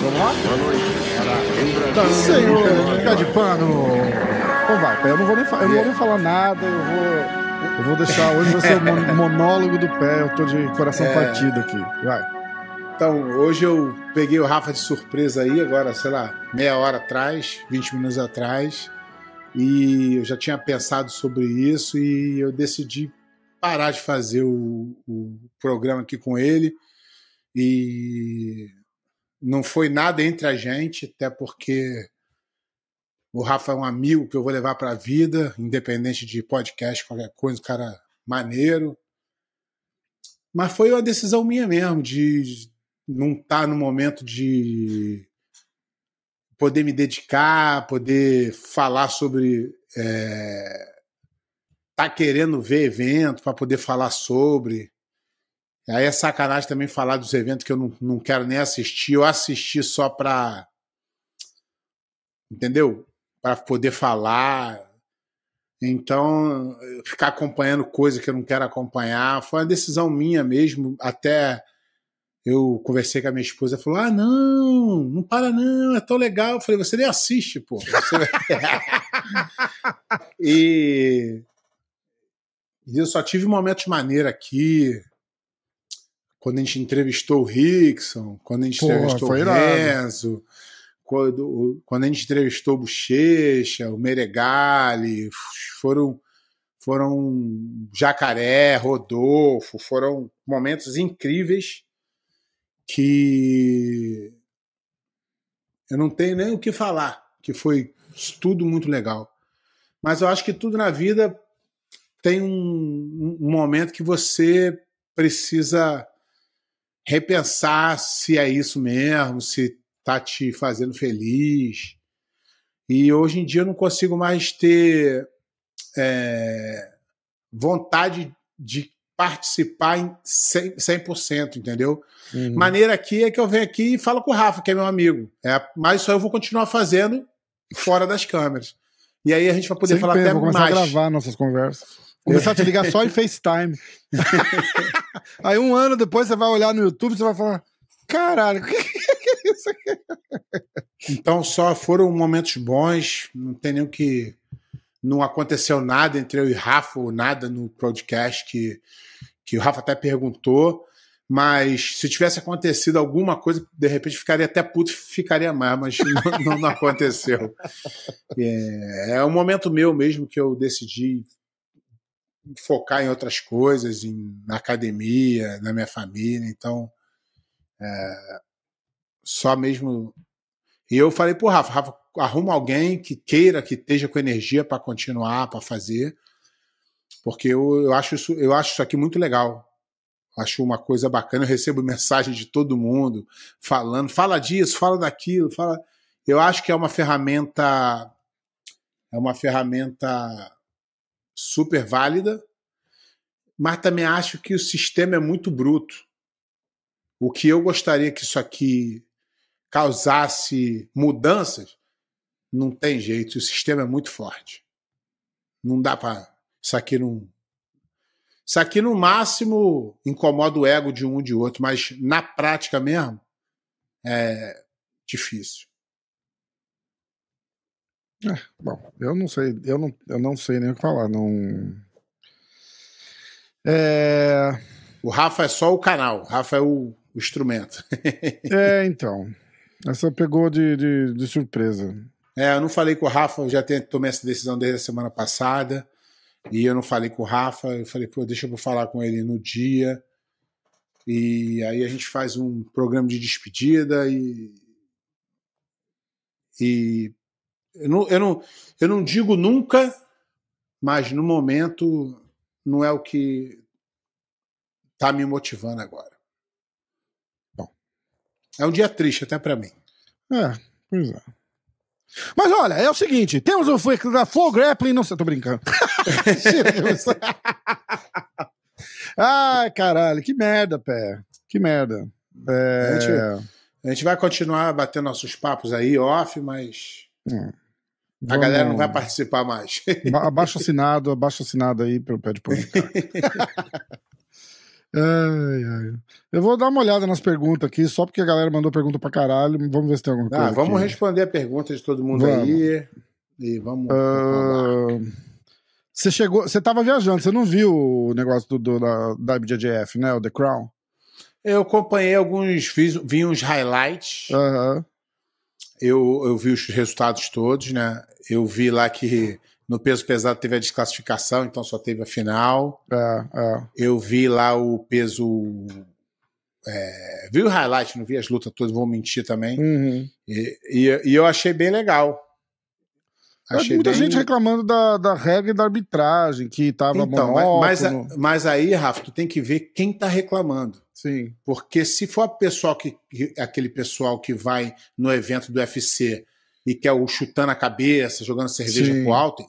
Vamos lá? Boa noite. Tá, senhor, fica de pano. Então vai, eu não vou nem, eu não vou nem falar nada, eu vou, eu vou deixar. Hoje vai ser o monólogo do pé, eu tô de coração é... partido aqui. Vai. Então, hoje eu peguei o Rafa de surpresa aí, agora, sei lá, meia hora atrás, 20 minutos atrás, e eu já tinha pensado sobre isso e eu decidi parar de fazer o, o programa aqui com ele. E não foi nada entre a gente, até porque o Rafa é um amigo que eu vou levar para a vida, independente de podcast, qualquer coisa, cara maneiro. Mas foi uma decisão minha mesmo, de não estar tá no momento de poder me dedicar, poder falar sobre. É, tá querendo ver evento para poder falar sobre. Aí é sacanagem também falar dos eventos que eu não, não quero nem assistir, ou assistir só para. Entendeu? Para poder falar. Então, ficar acompanhando coisa que eu não quero acompanhar foi uma decisão minha mesmo. Até eu conversei com a minha esposa e falou: Ah, não, não para não, é tão legal. Eu falei: Você nem assiste, pô. e... e eu só tive momentos maneiros aqui quando a gente entrevistou o Rickson, quando a gente Porra, entrevistou o Renzo, quando, quando a gente entrevistou o Bochecha, o Meregali, foram, foram Jacaré, Rodolfo, foram momentos incríveis que eu não tenho nem o que falar, que foi tudo muito legal. Mas eu acho que tudo na vida tem um, um momento que você precisa repensar se é isso mesmo, se tá te fazendo feliz. E hoje em dia eu não consigo mais ter é, vontade de participar em 100%, 100% entendeu? Uhum. Maneira aqui é que eu venho aqui e falo com o Rafa, que é meu amigo. É, mas isso eu vou continuar fazendo fora das câmeras. E aí a gente vai poder Sempre falar até vou começar mais. a gravar nossas conversas. Começar a te ligar só em FaceTime. Aí um ano depois você vai olhar no YouTube e você vai falar: caralho, o que é isso aqui? Então só foram momentos bons, não tem nem o que. Não aconteceu nada entre eu e Rafa, ou nada no podcast que, que o Rafa até perguntou. Mas se tivesse acontecido alguma coisa, de repente ficaria até puto, ficaria mais, mas não, não, aconteceu. É, é um momento meu mesmo que eu decidi focar em outras coisas, em, na academia, na minha família. Então, é, só mesmo. E eu falei pro Rafa, Rafa, arruma alguém que queira, que esteja com energia para continuar, para fazer, porque eu, eu, acho isso, eu acho isso aqui muito legal. Acho uma coisa bacana. Eu recebo mensagem de todo mundo falando, fala disso, fala daquilo, fala. Eu acho que é uma ferramenta, é uma ferramenta super válida, mas também acho que o sistema é muito bruto. O que eu gostaria que isso aqui causasse mudanças, não tem jeito, o sistema é muito forte. Não dá para. Isso aqui não. Isso aqui, no máximo, incomoda o ego de um de outro, mas na prática mesmo, é difícil. É, bom, eu não sei, eu não, eu não sei nem o que falar, não. É... O Rafa é só o canal, o Rafa é o, o instrumento. é, então. Essa pegou de, de, de, surpresa. É, eu não falei com o Rafa, eu já tomei essa decisão desde a semana passada. E eu não falei com o Rafa, eu falei, pô, deixa eu falar com ele no dia. E aí a gente faz um programa de despedida e. E eu não, eu, não, eu não digo nunca, mas no momento não é o que está me motivando agora. Bom, é um dia triste até para mim. É, pois é. Mas olha, é o seguinte: temos o da Flow Grappling. Não sei, tô brincando. Ai, caralho, que merda, pé. Que merda. É... A, gente, a gente vai continuar batendo nossos papos aí, off, mas. Hum. A galera não vai participar mais. Abaixo assinado, abaixo assinado aí pelo pé de ai, ai. Eu vou dar uma olhada nas perguntas aqui, só porque a galera mandou pergunta pra caralho. Vamos ver se tem alguma ah, coisa. vamos aqui. responder a pergunta de todo mundo Vamos. aí. E vamos. Ah, Você chegou. Você tava viajando, você não viu o negócio do, do- da, da IBJJF, né? O The Crown? Eu acompanhei alguns, fiz, vi uns highlights. Aham. Eu, eu vi os resultados todos, né? Eu vi lá que no peso pesado teve a desclassificação, então só teve a final. É, é. Eu vi lá o peso. é, vi o highlight, não vi as lutas todas, vou mentir também. Uhum. E, e- e eu achei bem legal. Achei Muita bem- gente reclamando da, da regra e da arbitragem, que tava Então, monótono. mas, mas, aí, Rafa, tu tem que ver quem tá reclamando. Sim. Porque se for a pessoal que, que- aquele pessoal que vai no evento do UFC e quer o chutando a cabeça, jogando cerveja Sim. pro alto,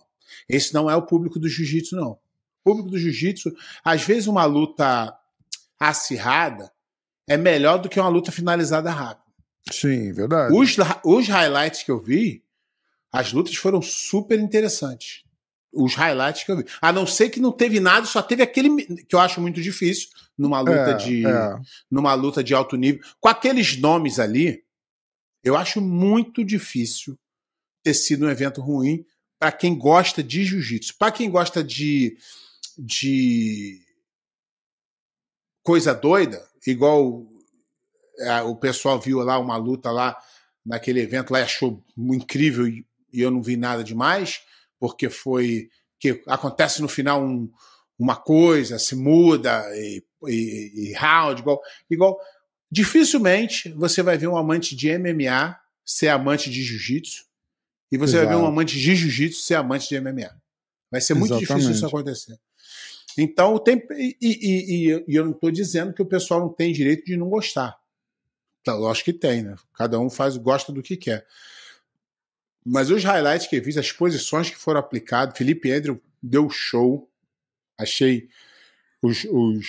esse não é o público do jiu-jitsu, não. O público do jiu-jitsu, às vezes uma luta acirrada é melhor do que uma luta finalizada rápido. Sim, verdade. Os, os highlights que eu vi, as lutas foram super interessantes. Os highlights que eu vi. A não ser que não teve nada, só teve aquele que eu acho muito difícil numa luta É, de é. numa luta de alto nível, com aqueles nomes ali, eu acho muito difícil ter sido um evento ruim para quem gosta de jiu-jitsu. Para quem gosta de, de coisa doida, igual é, o pessoal viu lá uma luta lá naquele evento lá e achou incrível e, e eu não vi nada demais, porque foi que acontece no final um- uma coisa, se muda e, e- e round, igual, igual. Dificilmente você vai ver um amante de MMA ser amante de jiu-jitsu e você vai ver um Exato. amante de jiu-jitsu ser amante de MMA. Vai ser muito difícil isso Exatamente. acontecer. Então, tem, e, e- e- eu não estou dizendo que o pessoal não tem direito de não gostar. Tá, lógico que tem, né? Cada um faz, gosta do que quer. Mas os highlights que eu vi, as posições que foram aplicadas, Felipe Andrew deu show. Achei os, os,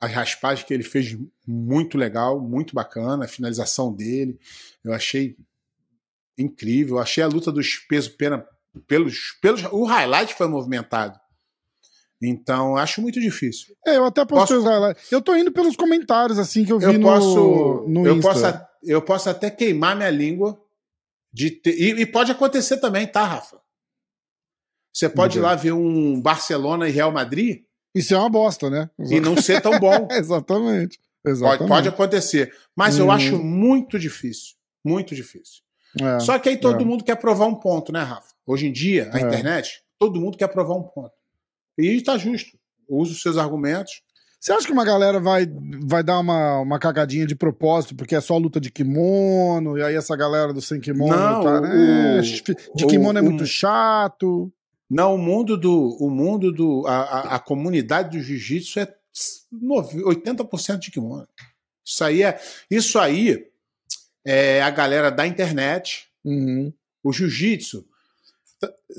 as raspagens que ele fez muito legal, muito bacana, a finalização dele. Eu achei incrível. Eu achei a luta dos pesos pena pelos, pelos. O highlight foi movimentado. Então, acho muito difícil. É, eu até postei Posso- os highlights. Eu tô indo pelos comentários, assim, que eu vi Eu no, posso, no eu, Insta. posso, eu posso até queimar minha língua de ter, e, e pode acontecer também, tá, Rafa? Você pode ir Entendi. lá ver um Barcelona e Real Madrid Isso é uma bosta, né? e não ser tão bom. Exatamente. Pode, Exatamente. pode acontecer. Mas eu Uhum. acho muito difícil. Muito difícil. É. Só que aí todo é. mundo quer provar um ponto, né, Rafa? Hoje em dia, a É. internet, todo mundo quer provar um ponto. E tá justo. Usa os seus argumentos. Você acha que uma galera vai, vai dar uma, uma cagadinha de propósito, porque é só luta de kimono, e aí essa galera do sem kimono Não, tá, o- né? De o- kimono é o- muito chato. Não, o mundo do. O mundo do. A, a, a comunidade do jiu-jitsu é nove- 80% de kimono. Isso aí é. Isso aí é a galera da internet. Uhum. O jiu-jitsu.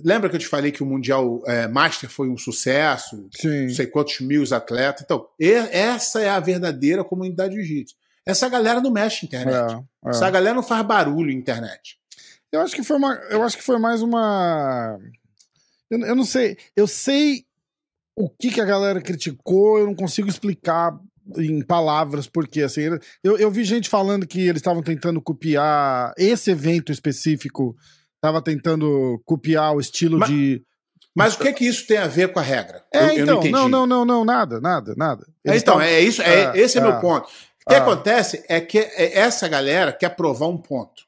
Lembra que eu te falei que o Mundial é, Master foi um sucesso? Sim. Não sei quantos mil atletas. Então, e- essa é a verdadeira comunidade do jiu-jitsu. Essa galera não mexe na internet. É, é. Essa galera não faz barulho na internet. Eu acho que foi uma. Eu acho que foi mais uma. Eu, eu não sei. Eu sei o que, que a galera criticou, eu não consigo explicar em palavras, porque assim, eu, eu vi gente falando que eles estavam tentando copiar esse evento específico, estava tentando copiar o estilo Mas- de. Mas o que que isso tem a ver com a regra? É, eu, eu não então, entendi. não, não, não, não, nada, nada, nada. É, então, é isso, é, é, esse é, é. meu ponto. O que É. acontece é que é- essa galera quer provar um ponto.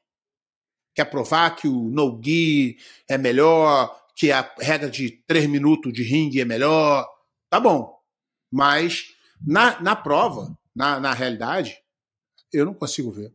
Quer provar que o no-gi é melhor, que a regra de três minutos de ringue é melhor. Tá bom. Mas na, na prova, na, na realidade, eu não consigo ver.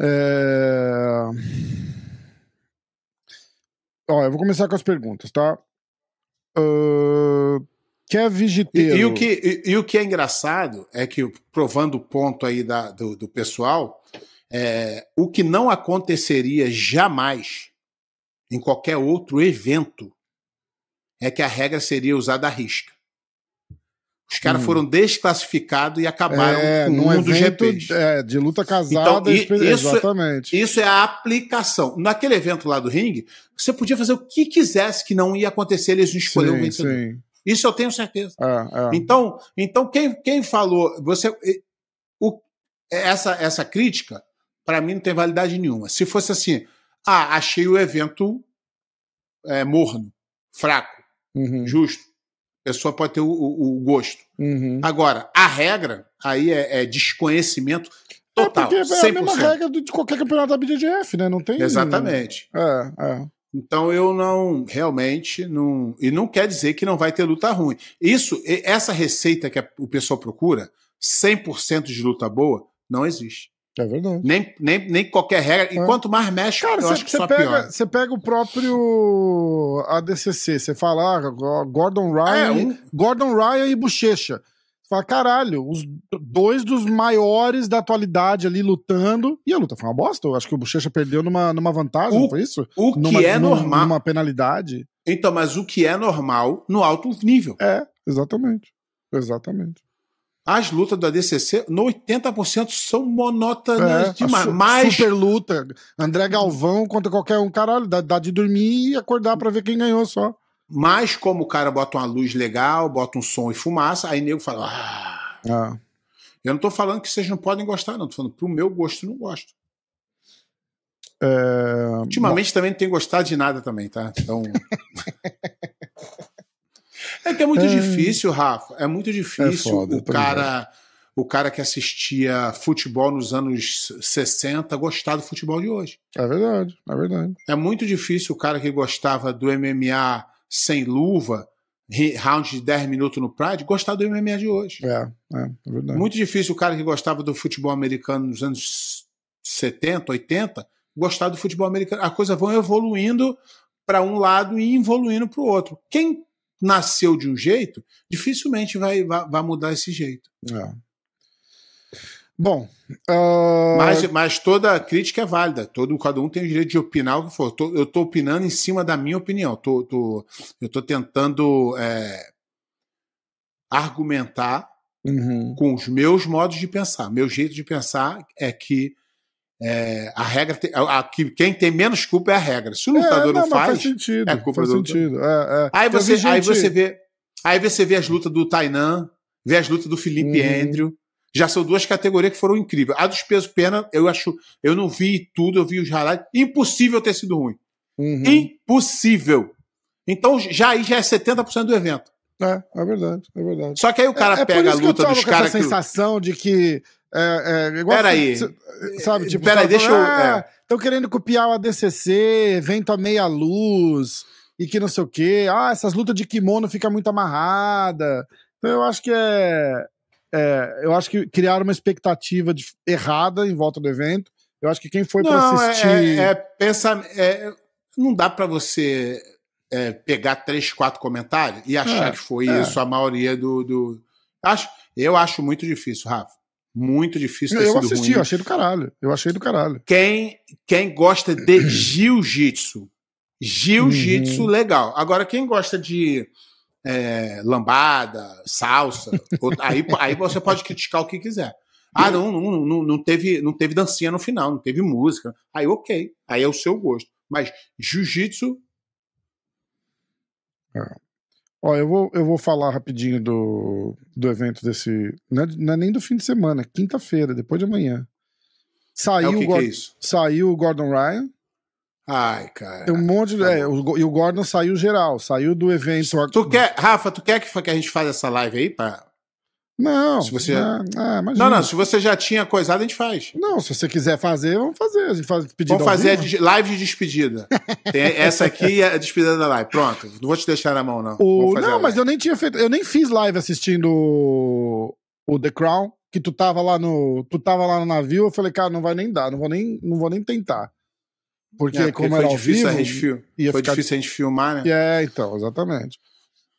É... Ó, eu vou começar com as perguntas, tá? Ahn, Kev Giteiro. E, e o que, e, e, o que é engraçado é que, provando o ponto aí da, do, do pessoal, é, o que não aconteceria jamais em qualquer outro evento é que a regra seria usada à risca. Os caras hum. foram desclassificados e acabaram é, com um dos GPs. É, de luta casada, então, isso, exatamente. Isso é a aplicação. Naquele evento lá do ringue, você podia fazer o que quisesse que não ia acontecer, eles não escolheram o vencedor. Sim. Isso eu tenho certeza. É, é. Então, então quem, quem falou, você, o, essa, essa crítica, para mim não tem validade nenhuma. Se fosse assim, ah, achei o evento é, morno, fraco, uhum. justo pessoa pode ter o, o, o gosto. Uhum. Agora, a regra aí é, é desconhecimento total. É porque é 100%. a mesma regra de qualquer campeonato da BJJF, né? Não tem. Exatamente. É, é. Então eu não realmente não e não quer dizer que não vai ter luta ruim. Isso, essa receita que o pessoal procura, 100% de luta boa, não existe. É verdade. Nem, nem, nem qualquer regra. E é. quanto mais mexe, Cara, eu cê, acho que só pega, pior. Você pega o próprio ADCC, você fala ah, Gordon Ryan, é, um... Gordon Ryan e Bochecha. Você fala, caralho, os dois dos maiores da atualidade ali lutando. E a luta foi uma bosta. Eu acho que o Bochecha perdeu numa, numa vantagem, o, não foi isso? O que numa, é normal. Numa penalidade. Então, mas o que é normal no alto nível. É, exatamente. Exatamente. As lutas da DCC, no 80% são monótonas é, demais. Su mais... Super luta. André Galvão contra qualquer um. Caralho, dá, dá de dormir e acordar para ver quem ganhou só. Mas como o cara bota uma luz legal, bota um som e fumaça, aí nego fala. Ah. ah. Eu não tô falando que vocês não podem gostar, não. Tô falando pro meu gosto, não gosto. É... Ultimamente Bom. também não tenho gostado de nada também, tá? Então. É que é muito é... difícil, Rafa. É muito difícil é foda, o cara. O cara que assistia futebol nos anos 60 gostar do futebol de hoje. É verdade, é verdade. É muito difícil o cara que gostava do MMA sem luva, round de 10 minutos no Pride, gostar do MMA de hoje. É, é, é verdade. Muito difícil o cara que gostava do futebol americano nos anos 70, 80, gostar do futebol americano. As coisas vão evoluindo para um lado e evoluindo para o outro. Quem nasceu de um jeito, dificilmente vai, vai, vai mudar esse jeito. É. Bom. Uh... Mas, mas toda crítica é válida. Todo, cada um tem o direito de opinar o que for. eu estou opinando em cima da minha opinião. Tô, tô, eu estou tentando é, argumentar uhum. com os meus modos de pensar. Meu jeito de pensar é que é, a regra tem, a, a, quem tem menos culpa é a regra. Se o lutador é, não, não faz, faz sentido, é culpa faz do sentido. É, é. aí você, gente... aí você vê, aí você vê as lutas do Tainan, vê as lutas do Felipe uhum. Andrew. Já são duas categorias que foram incríveis. A dos pesos pena, eu acho, eu não vi tudo, eu vi os highlights. Impossível ter sido ruim. Uhum. Impossível. Então já aí já é 70% do evento. É, é verdade, é verdade. Só que aí o cara é, pega a luta dos caras. essa sensação de que é, é, igual Peraí. Sabe, tipo, Peraí, deixa eu. Estão ah, é. querendo copiar o ADCC, evento a meia luz, e que não sei o quê. Ah, essas lutas de kimono fica muito amarrada. Então eu acho que é. é eu acho que criaram uma expectativa de, errada em volta do evento. Eu acho que quem foi para é, assistir. É, é, pensa, é, não dá para você é, pegar três, quatro comentários e achar que foi isso a maioria do. do... Acho, eu acho muito difícil, Rafa. Muito difícil ter Eu sido assisti, ruim. eu achei do caralho. Eu achei do caralho. Quem, quem gosta de jiu-jitsu, jiu-jitsu, uhum. legal. Agora, quem gosta de é, lambada, salsa, aí, aí você pode criticar o que quiser. Ah, não, não, não, não, teve, não teve dancinha no final, não teve música. Aí, ok. Aí é o seu gosto. Mas jiu-jitsu. É. Ó, eu vou, eu vou falar rapidinho do, do evento desse. Não é, não é nem do fim de semana, é quinta-feira, depois de amanhã. Saiu, é o, que Gordon, que é saiu o Gordon Ryan. Ai, cara. Tem um monte de. É, o, e o Gordon saiu geral, saiu do evento. Tu quer, Rafa, tu quer que, que a gente faça essa live aí pra, não, se você não, ah, não, não, se você já tinha coisado, a gente faz. Não, se você quiser fazer, vamos fazer. A gente faz Vamos fazer a live de despedida. Tem essa aqui é a despedida da live. Pronto, não vou te deixar na mão, não. O... Não, mas eu nem tinha feito. Eu nem fiz live assistindo o, o The Crown, que tu tava lá no. Tu tava lá no navio, eu falei, cara, não vai nem dar, não vou nem, não vou nem tentar. Porque, é, porque como era ao vivo, a gente fil... foi ficar... difícil a gente filmar, né? É, então, exatamente.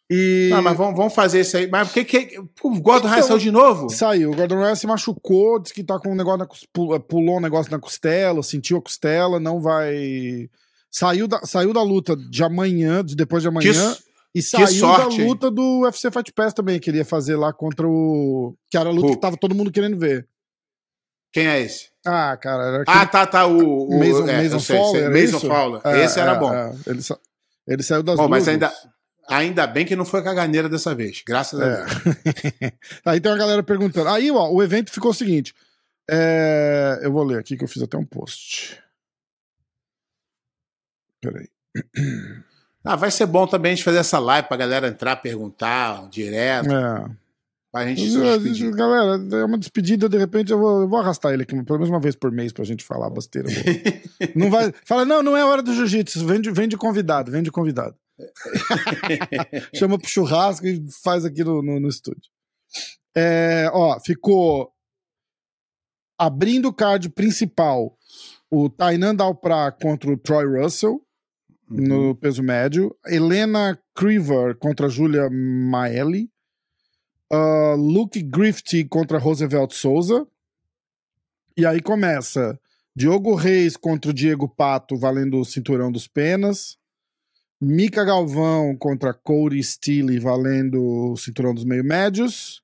E... Não, mas vamos, vamos fazer isso aí. Mas por que, que o Gordon então, saiu de novo? Saiu. O Gordon Ryan se machucou, disse que tá com um negócio na, pulou um negócio na costela, sentiu a costela, não vai. Saiu da, saiu da luta de amanhã, de depois de amanhã. Que, e saiu sorte, da luta do UFC Fight Pass também, que ele ia fazer lá contra o. Que era a luta Hulk. que tava todo mundo querendo ver. Quem é esse? Ah, cara. Era ah, tá, tá. O, o Mason, é, Mason Fowler. Mason Fowler. É, esse era é, bom. É. Ele, ele saiu das bom. Mas ainda, Ainda bem que não foi caganeira dessa vez, graças a é. Deus. Aí tem uma galera perguntando. Aí, ó, o evento ficou o seguinte. É... Eu vou ler aqui que eu fiz até um post. Peraí. Ah, vai ser bom também a gente fazer essa live pra galera entrar, perguntar direto. É. Pra gente se Galera, é uma despedida, de repente eu vou, eu vou arrastar ele aqui, pelo menos uma vez por mês pra gente falar besteira. não vai. Fala, não, não é hora do jiu-jitsu, vem de, vem de convidado, vem de convidado. Chama pro churrasco e faz aqui no, no, no estúdio. É, ó, ficou abrindo o card principal o Tainan Dalpra contra o Troy Russell uhum. no peso médio, Helena Creever contra Julia Maeli, uh, Luke Griffith contra Roosevelt Souza, e aí começa Diogo Reis contra o Diego Pato valendo o cinturão dos penas, Mika Galvão contra Cody Steele valendo o cinturão dos meio-médios.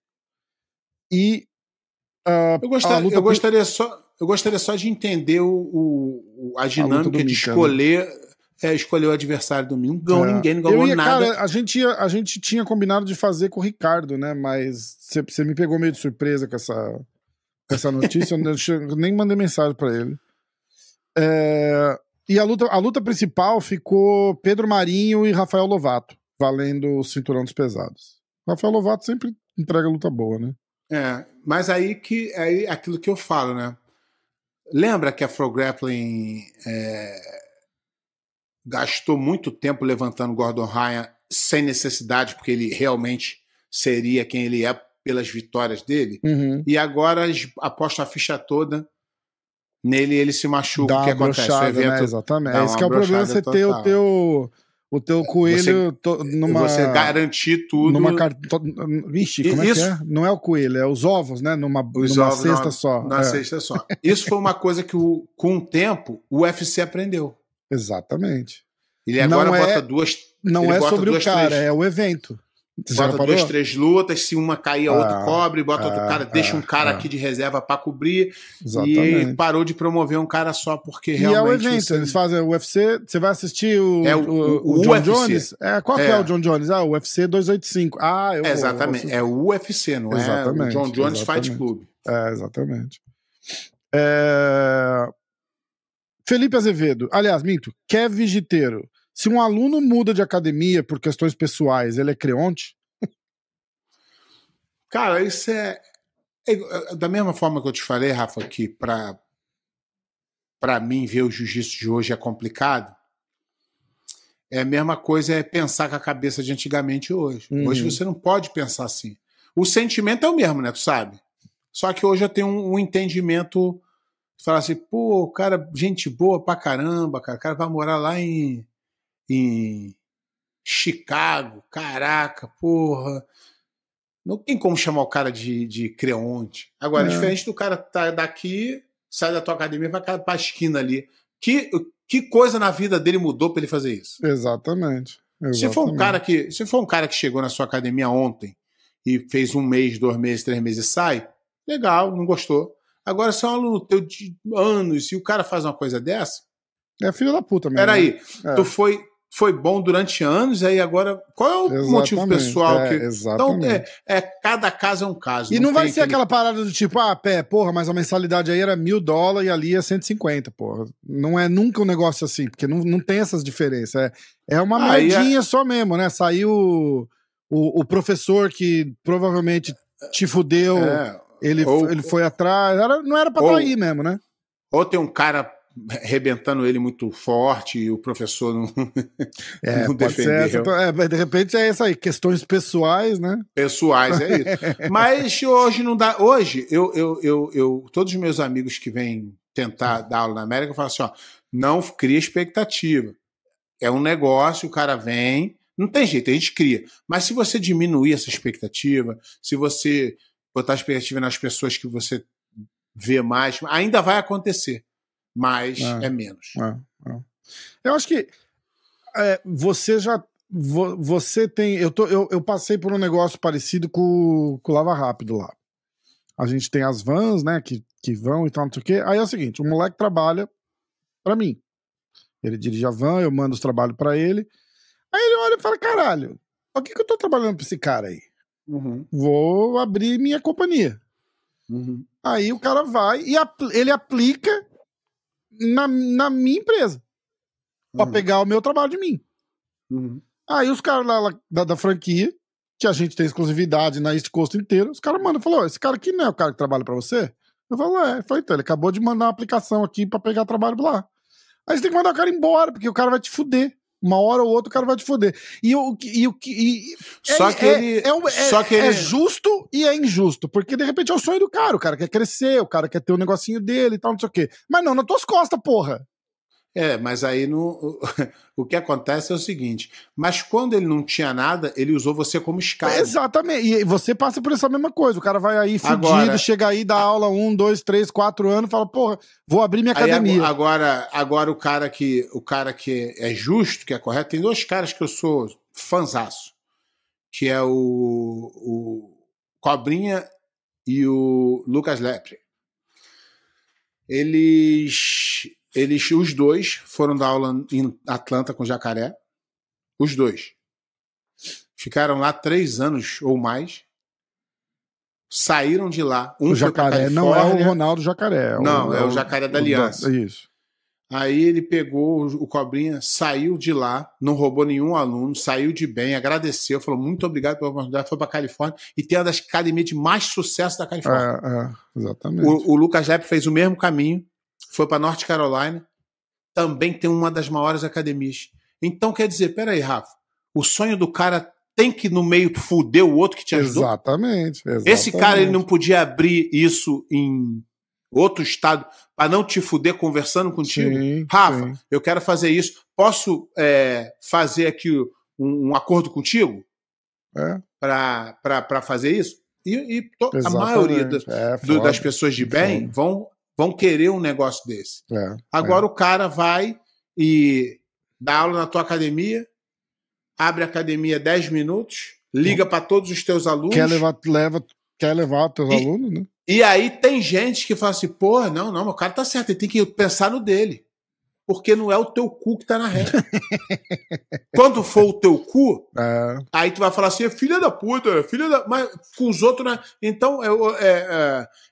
E. Uh, eu, gostaria, eu, gostaria só, eu gostaria só de entender o, o a dinâmica a de Mika, né? escolher. Né? É, escolher o adversário do Não ganhou é. ninguém, não ganhou ia, nada. Cara, a, gente ia, a gente tinha combinado de fazer com o Ricardo, né? Mas você me pegou meio de surpresa com essa, com essa notícia. eu nem mandei mensagem para ele. É, e a luta, a luta principal ficou Pedro Marinho e Rafael Lovato, valendo o cinturão dos pesados. Rafael Lovato sempre entrega luta boa, né? É, mas aí que é aquilo que eu falo, né? Lembra que a Pro Grappling é, gastou muito tempo levantando Gordon Ryan sem necessidade, porque ele realmente seria quem ele é pelas vitórias dele. Uhum. E agora aposta a ficha toda nele ele se machuca, o que acontece? Né? evento né? Exatamente. Esse que é o problema, você total. ter o teu o teu coelho você, numa você garantir tudo numa cartão vixe como Isso, é que é não é o coelho é os ovos né numa, numa ovos cesta numa, só na é. cesta só isso foi uma coisa que o, com o tempo o UFC aprendeu exatamente ele agora não bota é, duas não é sobre o cara três. é o evento bota duas, três lutas, se uma cair, a outra ah, cobre, bota outro cara, deixa um cara aqui de reserva para cobrir. Exatamente. E parou de promover um cara só porque realmente. E é o evento, você... eles fazem o UFC, você vai assistir o, é o, o, o John UFC. Jones? É, qual é. que é o John Jones? Ah, o UFC 285. Ah, eu é, Exatamente, vou, é o UFC, não exatamente, é o John Jones exatamente. Fight Club. É, exatamente. É... Felipe Azevedo, aliás, minto, Kev Giteiro. Se um aluno muda de academia por questões pessoais, ele é creonte? Cara, isso é, é, é, da mesma forma que eu te falei, Rafa, que para para mim ver o jiu-jitsu de hoje é complicado. É a mesma coisa é pensar com a cabeça de antigamente hoje. Uhum. Hoje você não pode pensar assim. O sentimento é o mesmo, né? Tu sabe? Só que hoje eu tenho um, um entendimento. Falar assim, pô, cara, gente boa pra caramba, cara. O cara vai morar lá em em Chicago, caraca, porra. Não tem como chamar o cara de, de Creonte. Agora, é. diferente do cara tá daqui, sai da tua academia e vai pra esquina ali. Que, que coisa na vida dele mudou para ele fazer isso? Exatamente. Exatamente. Se for um cara que, se for um cara que chegou na sua academia ontem e fez um mês, dois meses, três meses e sai, legal, não gostou. Agora, se é um aluno teu de anos e o cara faz uma coisa dessa. É filho da puta mesmo. Peraí, né? tu foi foi bom durante anos, aí agora. Qual é o exatamente, motivo pessoal? É, que... Exatamente. Então, é, é, cada caso é um caso. E não, não vai ser aquele... aquela parada do tipo, ah, pé, porra, mas a mensalidade aí era mil dólares e ali é 150, porra. Não é nunca um negócio assim, porque não, não tem essas diferenças. É, é uma ah, moedinha é... só mesmo, né? Saiu o, o, o, professor que provavelmente te fudeu, é, ele, ou, ele foi atrás. Era, não era pra ou, trair mesmo, né? Ou tem um cara arrebentando ele muito forte e o professor não, é, não defendeu. É, de repente é isso aí, questões pessoais, né? Pessoais, é isso. Mas hoje não dá. Hoje, eu, eu, eu, eu, todos os meus amigos que vêm tentar dar aula na América falam assim: ó, não cria expectativa. É um negócio, o cara vem, Não tem jeito, a gente cria. Mas se você diminuir essa expectativa, se você botar a expectativa nas pessoas que você vê mais, ainda vai acontecer, mas é, é menos. É, é. Eu acho que é, você já. Você tem. Eu, tô, eu, eu passei por um negócio parecido com, com o Lava Rápido lá. A gente tem as vans, né, que, que vão e tal, não sei o quê. Aí é o seguinte: o moleque trabalha para mim. Ele dirige a van, eu mando os trabalhos para ele. Aí ele olha e fala: caralho, por que, que eu tô trabalhando pra esse cara aí? Uhum. Vou abrir minha companhia. Uhum. Aí o cara vai e apl ele aplica na, na minha empresa pra uhum. pegar o meu trabalho de mim. Uhum. Aí os caras lá, lá da, da, franquia, que a gente tem exclusividade na East Coast inteira, os caras mandam e falam: esse cara aqui não é o cara que trabalha pra você? Eu falo, é, foi então, ele acabou de mandar uma aplicação aqui pra pegar trabalho lá. Aí você tem que mandar o cara embora, porque o cara vai te fuder. Uma hora ou outra o cara vai te foder. E o e, o e, só é, que ele, é, é, só que ele... é justo e é injusto, porque de repente é o sonho do cara, o cara quer crescer, o cara quer ter o um negocinho dele e tal, não sei o quê. Mas não nas tuas costas, porra. É, mas aí no, o que acontece é o seguinte: mas quando ele não tinha nada, ele usou você como escada. Exatamente. E você passa por essa mesma coisa. O cara vai aí fudido, agora, chega aí, dá aula um, dois, três, quatro anos, fala, porra, vou abrir minha academia. Agora, agora o cara que o cara que é justo, que é correto, tem dois caras que eu sou fanzaço, que é o, o Cobrinha e o Lucas Lepre. Eles eles, os dois, foram dar aula em Atlanta com Jacaré. Os dois. Ficaram lá três anos ou mais. Saíram de lá. Um o Jacaré não é o Ronaldo Jacaré. É não, é o, é o Jacaré da Aliança. isso. Aí ele pegou o Cobrinha, saiu de lá, não roubou nenhum aluno, saiu de bem, agradeceu, falou muito obrigado pela oportunidade, foi para Califórnia e tem uma das academias de mais sucesso da Califórnia. É, é, exatamente. O, o Lucas Lepp fez o mesmo caminho, foi para North Carolina, também tem uma das maiores academias. Então quer dizer, peraí, Rafa, o sonho do cara tem que no meio fuder o outro que te ajudou? Exatamente. exatamente. Esse cara ele não podia abrir isso em outro estado para não te fuder conversando contigo? Sim, Rafa, sim. eu quero fazer isso. Posso é, fazer aqui um, um, acordo contigo? É. Para fazer isso? E, e a maioria do, é, do, das pessoas de bem vão vão querer um negócio desse. É, Agora é. o cara vai e dá aula na tua academia, abre a academia 10 minutos, liga para todos os teus alunos. Quer levar, leva, quer levar os teus e, alunos, né? E aí tem gente que fala assim, pô, não, não, o cara tá certo, ele tem que pensar no dele porque não é o teu cu que tá na reta. Quando for o teu cu, é. aí tu vai falar assim, é filha da puta, filha da. Mas com os outros, né? Então é, é,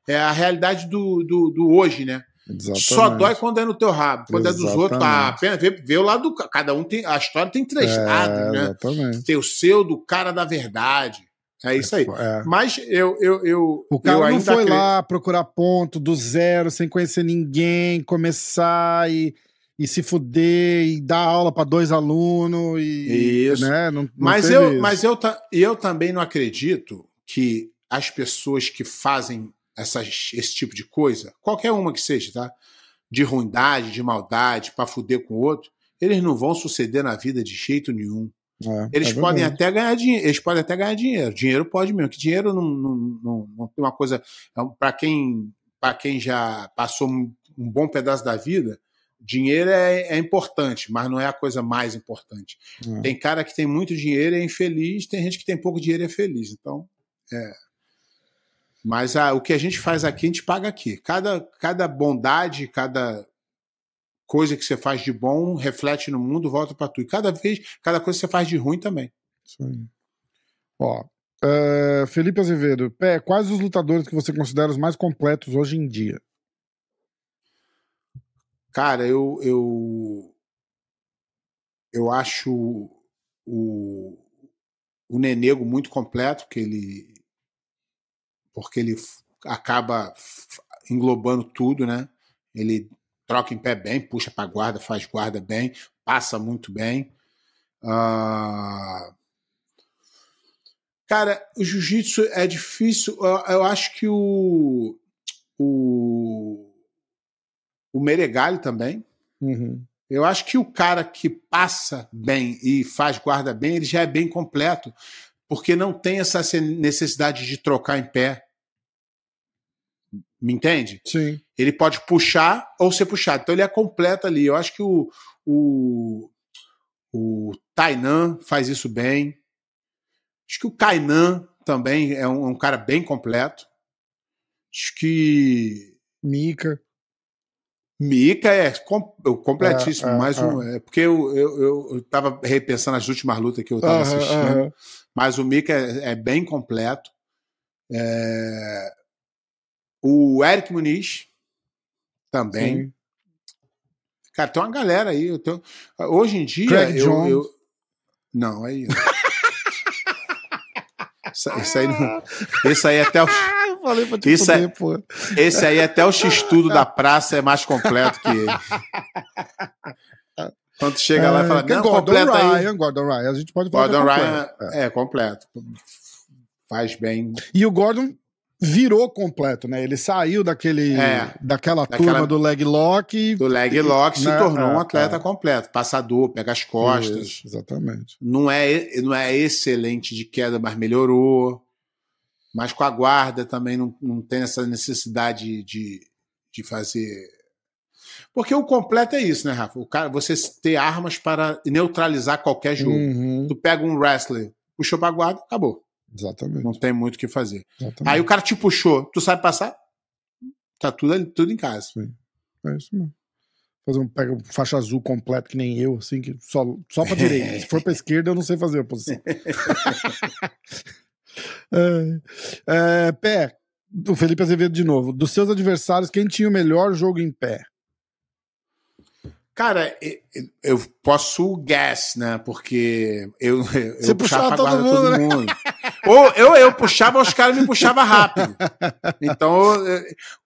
é, é a realidade do, do, do, hoje, né? Exatamente. Só dói quando é no teu rabo. Quando Exatamente. é dos outros, tá apenas vê, vê o lado do. Cada um tem. A história tem três é, lados, né? Exatamente. Tem o seu, do cara da verdade. É isso aí. É. Mas eu, eu, eu. O cara eu não foi lá procurar ponto do zero, sem conhecer ninguém, começar e e se fuder e dar aula para dois alunos e isso. né não, não mas eu isso. mas eu eu também não acredito que as pessoas que fazem essas, esse tipo de coisa qualquer uma que seja tá de ruindade de maldade para fuder com o outro eles não vão suceder na vida de jeito nenhum é, eles é podem até ganhar dinheiro eles podem até ganhar dinheiro dinheiro pode mesmo que dinheiro não não, não, não tem uma coisa é para quem para quem já passou um bom pedaço da vida Dinheiro é, é, importante, mas não é a coisa mais importante. Uhum. Tem cara que tem muito dinheiro e é infeliz, tem gente que tem pouco dinheiro e é feliz. Então, é. Mas a, o que a gente faz aqui, a gente paga aqui. Cada, cada bondade, cada coisa que você faz de bom reflete no mundo, volta para tu. E cada vez, cada coisa que você faz de ruim também. Isso aí. Ó, uh, Felipe Azevedo, Pé, quais os lutadores que você considera os mais completos hoje em dia? Cara, eu, eu, eu acho o, o Nenego muito completo, porque ele, porque ele acaba englobando tudo, né? Ele troca em pé bem, puxa para guarda, faz guarda bem, passa muito bem. Uh... Cara, o jiu-jitsu é difícil. Eu, eu, acho que o, o o Meregali também. Uhum. Eu acho que o cara que passa bem e faz guarda bem, ele já é bem completo, porque não tem essa necessidade de trocar em pé. Me entende? Sim. Ele pode puxar ou ser puxado. Então ele é completo ali. Eu acho que o, o, o Tainan faz isso bem. Acho que o Kainan também é um, um cara bem completo. Acho que. Mika. Mika é completíssimo, é, é, mais um. É. é, porque eu, eu, eu, tava repensando as últimas lutas que eu tava assistindo, mas o Mika é, é bem completo. É, o Eric Muniz também. Sim. Cara, tem uma galera aí. Tenho... Hoje em dia. Craig eu, eu... Não, aí. Isso, isso, aí não... Esse aí até o. Falei pra te isso poder, aí... pô. Esse aí até o X-Tudo da praça é mais completo que ele. Quando chega é, lá e fala, não, Gordon completo Ryan, aí. Gordon Ryan, a gente pode falar Gordon Ryan é. é completo. Faz bem. E o Gordon virou completo, né? Ele saiu daquele, é, daquela, daquela turma do leg lock. Do leg lock e, se né? tornou é, um atleta é. completo. Passador, pega as costas. Isso, exatamente. Não é, não é excelente de queda, mas melhorou. Mas com a guarda também não, não tem essa necessidade de, de fazer. Porque o completo é isso, né, Rafa? O cara, você ter armas para neutralizar qualquer jogo. Uhum. Tu pega um wrestler, puxou pra guarda, acabou. Exatamente. Não tem muito o que fazer. Exatamente. Aí o cara te puxou, tu sabe passar? Tá tudo, tudo em casa. Sim. É isso mesmo. Fazer um, pega um faixa azul completo, que nem eu, assim, que só, só pra direita. Se for pra esquerda, eu não sei fazer a posição. é, é, pé, o Felipe Azevedo de novo. Dos seus adversários, quem tinha o melhor jogo em pé? Cara, eu posso guess, né? Porque eu, eu Você puxava, puxava todo, mundo, todo né? Ou eu, eu puxava, os caras me puxavam rápido. Então,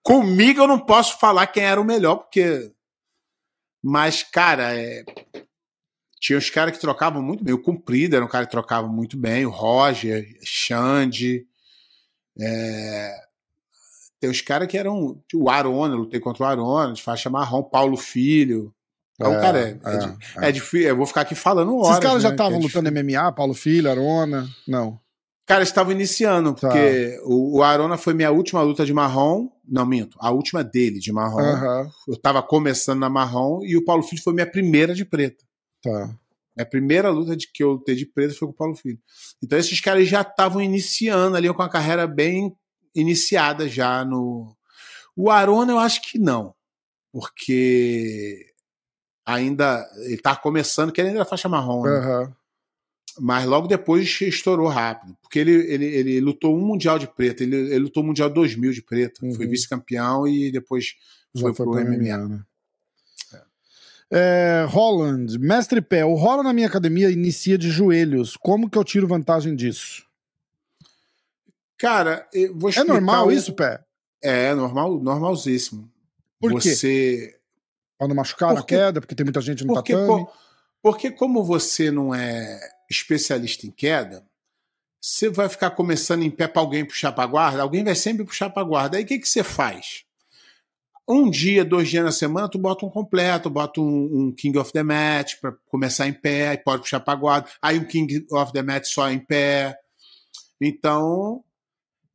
comigo eu não posso falar quem era o melhor, porque. Mas, cara, é... tinha os caras que trocavam muito bem. O Cumprido era um cara que trocava muito bem. O Roger, Xande. É... Tem os caras que eram. O Arona, eu lutei contra o Arona, de faixa marrom, Paulo Filho. Então, é, cara, é, é, é, é, difícil. Eu vou ficar aqui falando horas. Esses caras né, já estavam lutando MMA, Paulo Filho, Arona? Não. Cara, estavam iniciando, tá. porque o, o, Arona foi minha última luta de marrom. Não, minto. A última dele de marrom. Uhum. Eu tava começando na marrom e o Paulo Filho foi minha primeira de preta. Tá. A primeira luta de que eu lutei de preta foi com o Paulo Filho. Então esses caras já estavam iniciando ali com a carreira bem iniciada já no. O Arona eu acho que não. Porque ainda. Ele tá começando, que ele ainda é faixa marrom. Né? Uhum. Mas logo depois estourou rápido. Porque ele, ele, ele lutou um Mundial de Preto. Ele, ele lutou o Mundial 2000 de Preto. Uhum. Foi vice-campeão e depois foi, foi pro MMA. MMA né? É, Holland, mestre pé, o rola na minha academia inicia de joelhos. Como que eu tiro vantagem disso? Cara, vou É normal o... isso, pé? É, normal, normalzíssimo. Por Você... quê? Pra não machucar porque, na queda, porque tem muita gente no porque, tatame. Porque como você não é especialista em queda, você vai ficar começando em pé para alguém puxar para guarda, alguém vai sempre puxar para guarda. Aí o que, que você faz? Um dia, dois dias na semana, tu bota um completo, bota um, um King of the Match para começar em pé, aí pode puxar para guarda. Aí um King of the Match só em pé. Então,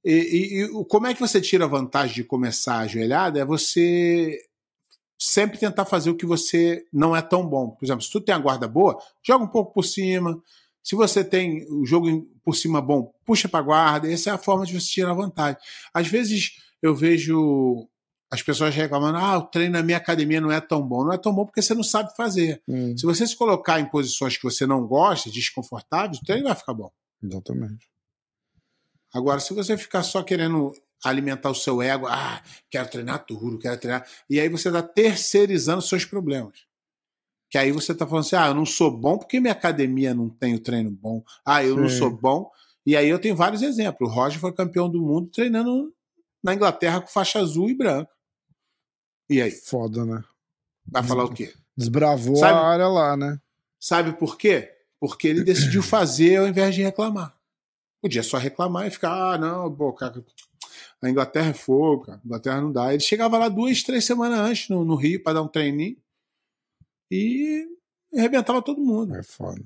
e, e, e, como é que você tira a vantagem de começar ajoelhada? É você sempre tentar fazer o que você não é tão bom. Por exemplo, se tu tem a guarda boa, joga um pouco por cima. Se você tem o jogo por cima bom, puxa para a guarda. Essa é a forma de você tirar vantagem. Às vezes eu vejo as pessoas reclamando: ah, o treino na minha academia não é tão bom. Não é tão bom porque você não sabe fazer. Hum. Se você se colocar em posições que você não gosta, desconfortáveis, o treino vai ficar bom. Exatamente. Agora, se você ficar só querendo alimentar o seu ego. Ah, quero treinar duro, quero treinar. E aí você está terceirizando seus problemas. Que aí você está falando assim: ah, eu não sou bom porque minha academia não tem o treino bom. Ah, eu Sim. não sou bom. E aí eu tenho vários exemplos. O Roger foi campeão do mundo treinando na Inglaterra com faixa azul e branca. E aí? Foda, né? Vai falar o quê? Desbravou sabe, a área lá, né? Sabe por quê? Porque ele decidiu fazer ao invés de reclamar. Podia só reclamar e ficar, ah, não, cara, a Inglaterra é fogo, cara. A Inglaterra não dá. Ele chegava lá duas, três semanas antes no, no Rio para dar um treininho. e arrebentava todo mundo. É foda.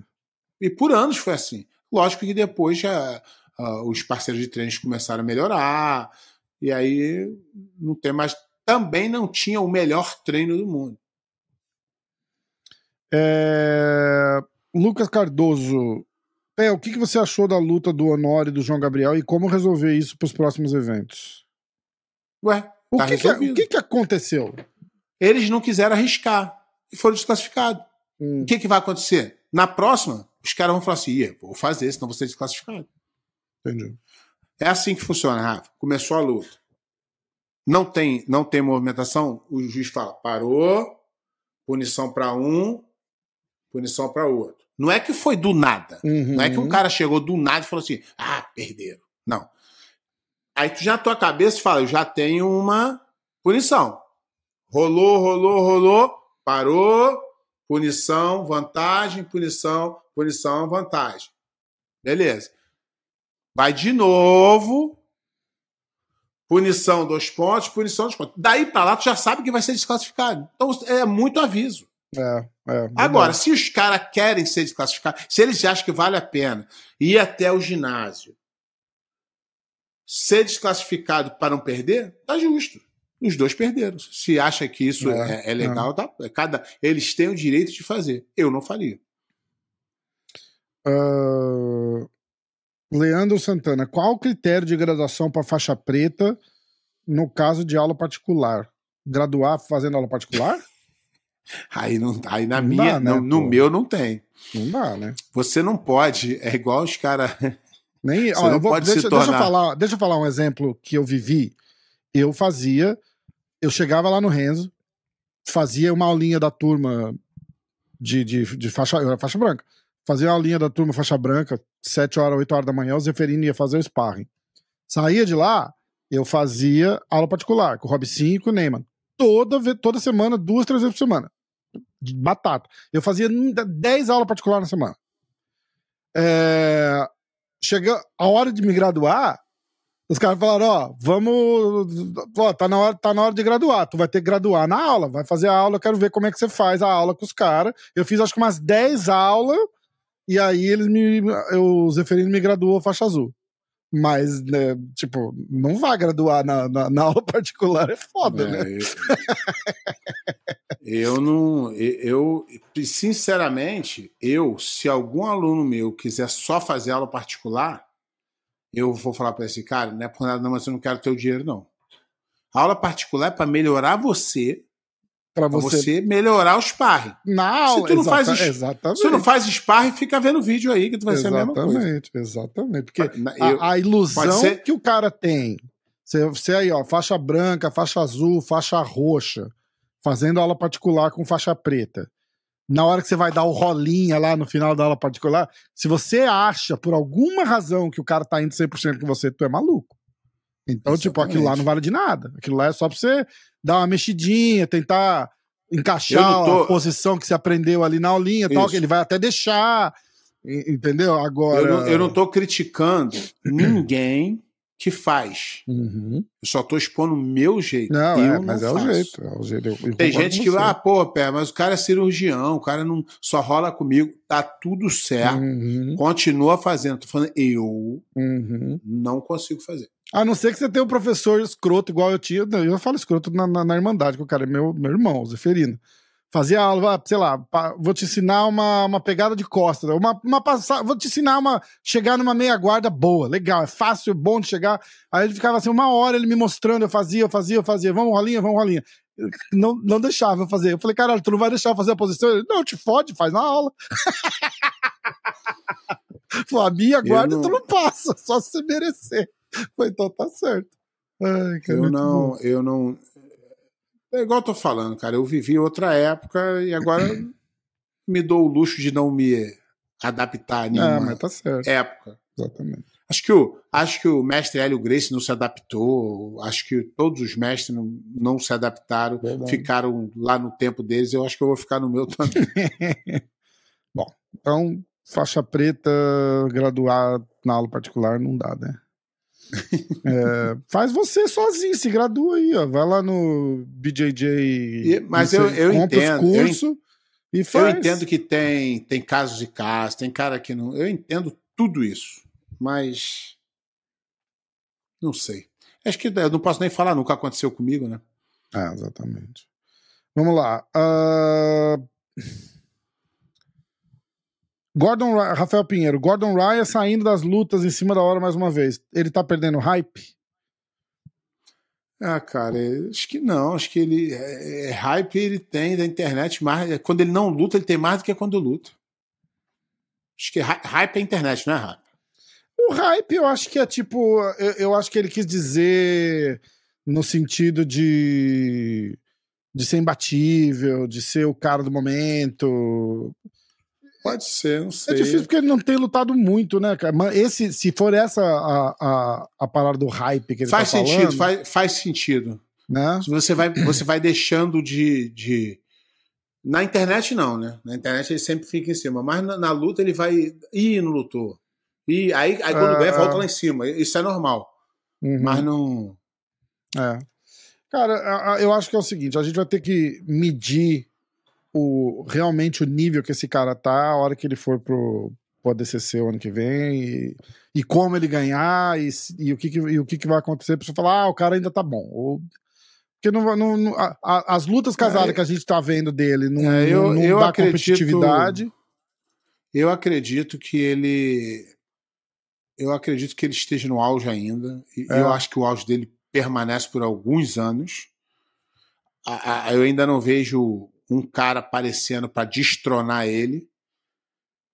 E por anos foi assim. Lógico que depois já uh, os parceiros de treinos começaram a melhorar, e aí não tem mais. Também não tinha o melhor treino do mundo. É... Lucas Cardoso. É, o que, que você achou da luta do Honório e do João Gabriel e como resolver isso para os próximos eventos? Ué, O, tá que, que, resolvido. o que, que aconteceu? Eles não quiseram arriscar e foram desclassificados. Hum, O que, que vai acontecer? Na próxima, os caras vão falar assim: "Ih, vou fazer, senão vou ser desclassificado. entendi. É assim que funciona, Rafa. Começou a luta. Não tem, não tem movimentação, o juiz fala: parou, punição para um, punição para outro. Não é que foi do nada. Uhum. Não é que um cara chegou do nada e falou assim: ah, perderam. Não. Aí tu já na tua cabeça fala: eu já tenho uma punição. Rolou, rolou, rolou, parou, punição, vantagem, punição, punição, vantagem. Beleza. Vai de novo. Punição, dois pontos, punição, dois pontos. Daí pra lá, tu já sabe que vai ser desclassificado. Então é muito aviso. É, é, Agora, se os caras querem ser desclassificados, se eles acham que vale a pena ir até o ginásio, ser desclassificado para não perder, tá justo. Os dois perderam. Se acha que isso É, é, é legal, tá? Cada, eles têm o direito de fazer. Eu não faria. Ah, Leandro Santana, qual o critério de graduação para faixa preta no caso de aula particular? Graduar fazendo aula particular? Aí, não, aí na Não minha, dá, né, no, no meu não tem. Não dá, né? Você não pode, é igual os caras. Nem, Você ó, vou, pode se deixa, deixa eu tornar- falar, deixa eu falar um exemplo que eu vivi. Eu fazia, eu chegava lá no Renzo, fazia uma aulinha da turma de, de, de faixa, eu era faixa branca. Fazia a aulinha da turma faixa branca, 7 horas, 8 horas da manhã, o Zeferino ia fazer o sparring. Saía de lá, eu fazia aula particular, com o Rob 5 e o Neyman. Toda, toda semana, duas, três vezes por semana. De batata. Eu fazia 10 aulas particulares na semana. É, chega a hora de me graduar, os caras falaram, ó, vamos, ó, tá na hora, tá na hora de graduar, tu vai ter que graduar na aula, vai fazer a aula, eu quero ver como é que você faz a aula com os caras. Eu fiz acho que umas 10 aulas e aí eles me eu, o Zeferino me graduou faixa azul. Mas, né, tipo, não vai graduar na, na, na aula particular, é foda, né? É, eu, eu não. Eu, sinceramente, eu, se algum aluno meu quiser só fazer aula particular, eu vou falar para esse cara, não é por nada, não, mas eu não quero teu dinheiro, não. A aula particular é para melhorar você, Pra para você, você melhorar o sparring. na aula, tu não faz exata- isso- exatamente. Se tu não faz sparring, fica vendo vídeo aí, que tu vai ser a mesma coisa. Exatamente, exatamente. Porque Na- a, eu- a ilusão ser- que o cara tem. Você, você aí, ó, faixa branca, faixa azul, faixa roxa, fazendo aula particular com faixa preta. Na hora que você vai dar o rolinha lá no final da aula particular, se você acha, por alguma razão, que o cara tá indo 100% com você, tu é maluco. Então, tipo, aquilo lá Exatamente. não vale de nada. Aquilo lá é só pra você dar uma mexidinha, tentar encaixar tô- a posição que você aprendeu ali na aulinha tal, que ele vai até deixar. Entendeu? Agora. Eu não, eu não tô criticando ninguém que faz. Uhum. Eu só tô expondo o meu jeito. Não, é, não mas é o jeito. É o jeito. Eu- Tem gente que, você. ah, pô, pé, mas o cara é cirurgião, o cara não só rola comigo. Tá tudo certo. Uhum, Continua fazendo. Tô falando, eu uhum. não consigo fazer. A não ser que você tenha um professor escroto igual eu tinha. Eu falo escroto na, na, na Irmandade, que o cara é meu, meu irmão, o Zeferino. Fazia aula, ah, sei lá, vou te ensinar uma, uma pegada de costas, uma, uma passada, vou te ensinar uma. chegar numa meia guarda boa, legal, é fácil, é bom de chegar. Aí ele ficava assim, uma hora ele me mostrando, eu fazia, eu fazia, eu fazia, vamos rolinha, vamos rolinha. Não, não deixava eu fazer. Eu falei, caralho, tu não vai deixar eu fazer a posição? Ele, não, te fode, faz na aula. Falei, a minha guarda não- tu não passa, só se você merecer. Falei, então tá certo. Ai, cara, Eu não, bom. eu não. É igual eu tô falando, cara. Eu vivi outra época e agora me dou o luxo de não me adaptar a Ah, nenhuma mas tá época. Exatamente. Acho que, o, acho que o mestre Hélio Grace não se adaptou. Acho que todos os mestres não, não se adaptaram, Verdade. ficaram lá no tempo deles. Eu acho que eu vou ficar no meu também. Então, faixa preta, graduar na aula particular não dá, né? É, faz você sozinho, se gradua aí, ó. Vai lá no BJJ. E- mas eu- eu entendo, eu curso E faz. Eu entendo que tem, tem casos e casos, tem cara que não. Eu entendo tudo isso. Mas. Não sei. Acho que eu não posso nem falar nunca aconteceu comigo, né? É, exatamente. Vamos lá. Uh... Gordon Rafael Pinheiro, Gordon Ryan saindo das lutas em cima da hora mais uma vez. Ele tá perdendo hype? Ah, cara, acho que não. Acho que ele. É, é, hype ele tem da internet, mais. Quando ele não luta, ele tem mais do que quando luta. Acho que hype é internet, não é hype? O hype, eu acho que é tipo. Eu, eu acho que ele quis dizer no sentido de. de ser imbatível, de ser o cara do momento. Pode ser, não sei. É difícil porque ele não tem lutado muito, né, cara? Mas esse, se for essa a, a, a parada do hype que ele faz tá sentido, falando, faz, faz sentido. Né? Você vai, você vai deixando de, de. Na internet, não, né? Na internet ele sempre fica em cima. Mas na, na luta ele vai. Ih, não lutou. E aí, aí quando uh, ganha, volta lá em cima. Isso é normal. Uhum. Mas não. É. Cara, eu acho que é o seguinte: a gente vai ter que medir o, realmente o nível que esse cara tá a hora que ele for pro, pro ADCC o ano que vem e, e como ele ganhar e, e o, que, que, e o que, que vai acontecer pra você falar, ah, o cara ainda tá bom. Ou, porque não, não, não a, a, as lutas casadas é, que a gente tá vendo dele não, é, eu, não, não eu dá acredito, competitividade. Eu acredito que ele. Eu acredito que ele esteja no auge ainda. É. Eu acho que o auge dele permanece por alguns anos. eu ainda não vejo um cara aparecendo para destronar ele,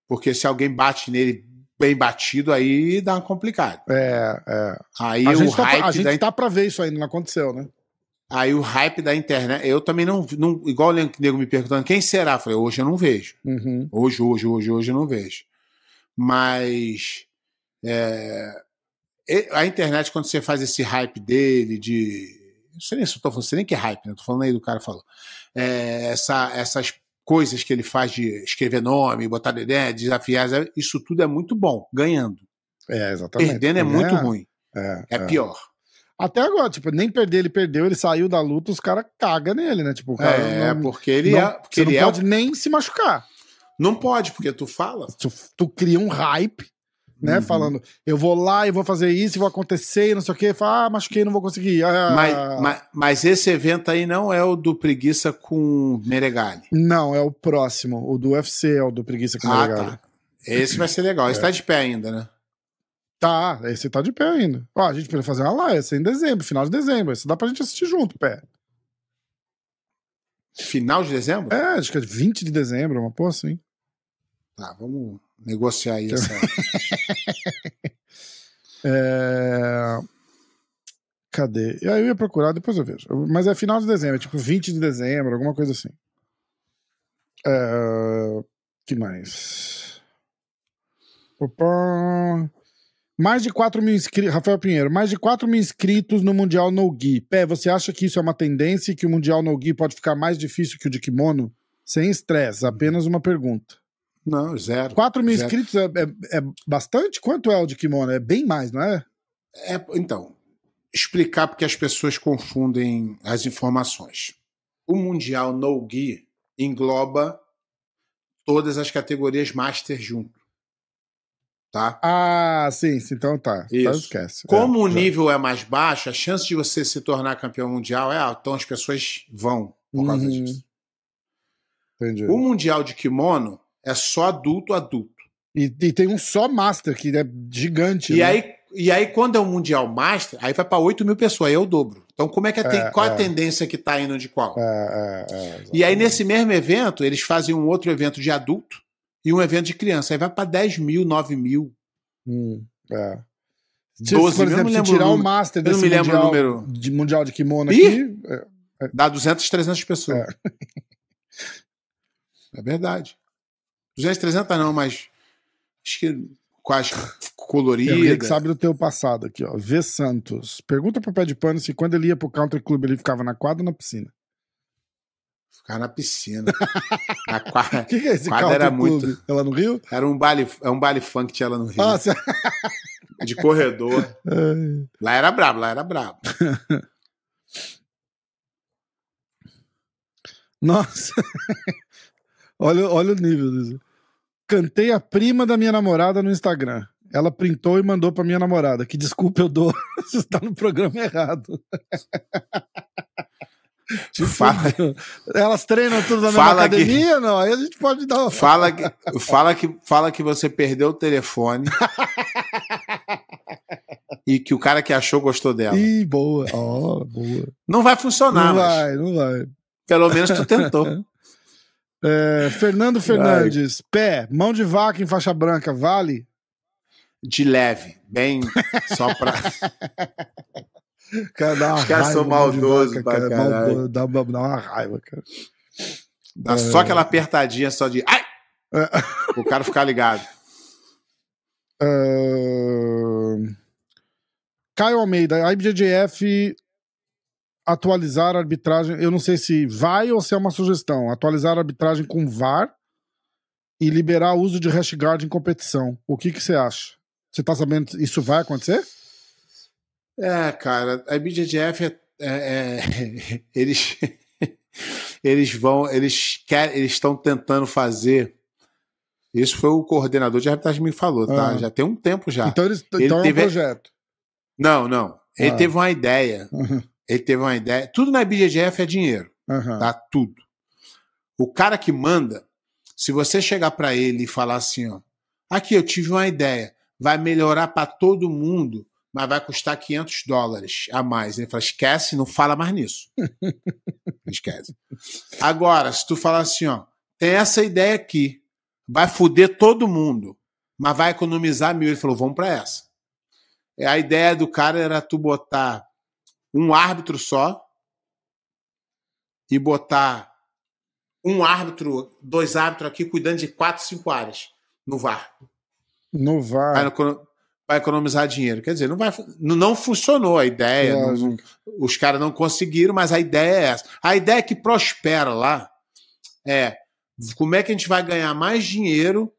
porque se alguém bate nele bem batido, aí dá uma complicada. É, é. Aí a o gente hype tá, a gente da... tá pra ver isso ainda, não aconteceu, né? Aí o hype da internet, eu também não, não igual o nego me perguntando, quem será? Eu falei, hoje eu não vejo. Uhum. Hoje, hoje, hoje, hoje eu não vejo. Mas é, a internet, quando você faz esse hype dele, de. Não sei nem se eu tô falando, sei nem que é hype, né? Tô falando aí do cara falou é, essa, essas coisas que ele faz de escrever nome, botar ideia, desafiar, isso tudo é muito bom, ganhando. É, exatamente. Perdendo é, é muito ruim. É, é, é, pior. Até agora, tipo, nem perder, ele perdeu, ele saiu da luta, os caras cagam nele, né? Tipo, cara é, não, porque ele não, é. Porque ele não é pode nem se machucar. Não pode, porque tu fala. Tu, tu cria um hype né? Uhum. Falando, eu vou lá e vou fazer isso, e vou acontecer, e não sei o quê. Fala, ah, machuquei, não vou conseguir. Ah, mas, mas, mas, esse evento aí não é o do Preguiça com Meregali. Não, é o próximo. O do UFC é o do Preguiça com ah, Meregali. Tá. Esse vai ser legal. Esse é. tá de pé ainda, né? Tá, esse tá de pé ainda. Ó, a gente precisa fazer uma live, esse é em dezembro, final de dezembro. Esse dá pra gente assistir junto, pé. Final de dezembro? É, acho que é 20 de dezembro, uma porra assim. Tá, vamos negociar aí essa. é... Cadê? Eu ia procurar, depois eu vejo. Mas é final de dezembro, é tipo 20 de dezembro, alguma coisa assim. É... que mais? Opa. Mais de 4 mil inscritos. Rafael Pinheiro, mais de 4 mil inscritos no Mundial No Gi. Pé, você acha que isso é uma tendência e que o Mundial No Gi pode ficar mais difícil que o de kimono? Sem estresse, apenas uma pergunta. Não, zero. 4 mil zero. inscritos é, é, é, bastante? Quanto é o de kimono? É bem mais, não é? é? Então, explicar porque as pessoas confundem as informações. O Mundial No Gi engloba todas as categorias Master junto. Tá? Ah, sim, então tá. Isso. Então esquece. Como é, o nível é mais baixo, a chance de você se tornar campeão mundial é alta. Então as pessoas vão por causa uhum. disso. Entendi. O Mundial de Kimono é só adulto, adulto. E, e tem um só Master, que é gigante. E, né? aí, e aí, quando é o Mundial Master, aí vai para 8 mil pessoas, aí é o dobro. Então, como é que é, é qual é. a tendência que tá indo de qual? É, é, é e aí, nesse mesmo evento, eles fazem um outro evento de adulto e um evento de criança. Aí vai para 10 mil, 9 mil. Hum, é. 12 por exemplo, se tirar o Master desse me lembro mundial, o número. De mundial de kimono Ih, aqui. É, dá 200, 300 pessoas. É. é verdade. 200, 300 não, mas acho que quase colorida. Ele sabe do teu passado aqui, ó. V Santos. Pergunta pro pé de pano se quando ele ia pro country club ele ficava na quadra ou na piscina. Ficava na piscina. a quadra, O que, que é esse quadra era club? muito. Ela no Rio? Era um baile, é um baile funk que tinha lá no Rio. Ah, você... de corredor. lá era brabo, lá era brabo. Nossa. Olha, olha o nível disso. Cantei a prima da minha namorada no Instagram. Ela printou e mandou pra minha namorada. Que desculpa eu dou. Você está no programa errado. Te fala, Elas treinam tudo na mesma Fala que- academia? Não, aí a gente pode dar uma. fala, que, fala, que, fala que você perdeu o telefone e que o cara que achou gostou dela. Ih, boa. Ó, boa. Não vai funcionar, Não mas vai, não vai. pelo menos tu tentou. É, Fernando Fernandes. Pé, mão de vaca em faixa branca, vale? De leve, bem só pra. Cara, dá uma Os caras raiva, são maldosos cara, maldoso, dá, uma- dá uma raiva, cara. Dá só aquela apertadinha só de. Ai! O cara ficar ligado. Caio Almeida, IBJJF atualizar a arbitragem. Eu não sei se vai ou se é uma sugestão. Atualizar a arbitragem com VAR e liberar o uso de hash guard em competição. O que, que você acha? Você tá sabendo isso vai acontecer? É, cara, a BJJF é, é- é- eles eles vão, eles querem, eles estão tentando fazer. Isso foi o coordenador de arbitragem me falou, tá? Ah. Já tem um tempo já. Então, eles, Ele então é um teve- projeto. Não, não. Ele Ah. teve uma ideia. Uhum, Ele teve uma ideia. Tudo na BJJF é dinheiro, uhum. tá? Tudo. O cara que manda, se você chegar pra ele e falar assim, ó, aqui eu tive uma ideia, vai melhorar pra todo mundo, mas vai custar 500 dólares a mais. Ele fala, esquece, não fala mais nisso. esquece. Agora, se tu falar assim, ó, tem essa ideia aqui, vai foder todo mundo, mas vai economizar mil. Ele falou, vamos pra essa. A ideia do cara era tu botar um árbitro só e botar um árbitro, dois árbitros aqui cuidando de quatro, cinco áreas no VAR. No VAR. Vai, vai economizar dinheiro. Quer dizer, não, vai, não- funcionou a ideia, não- os caras não conseguiram, mas a ideia é essa. A ideia que prospera lá é como é que a gente vai ganhar mais dinheiro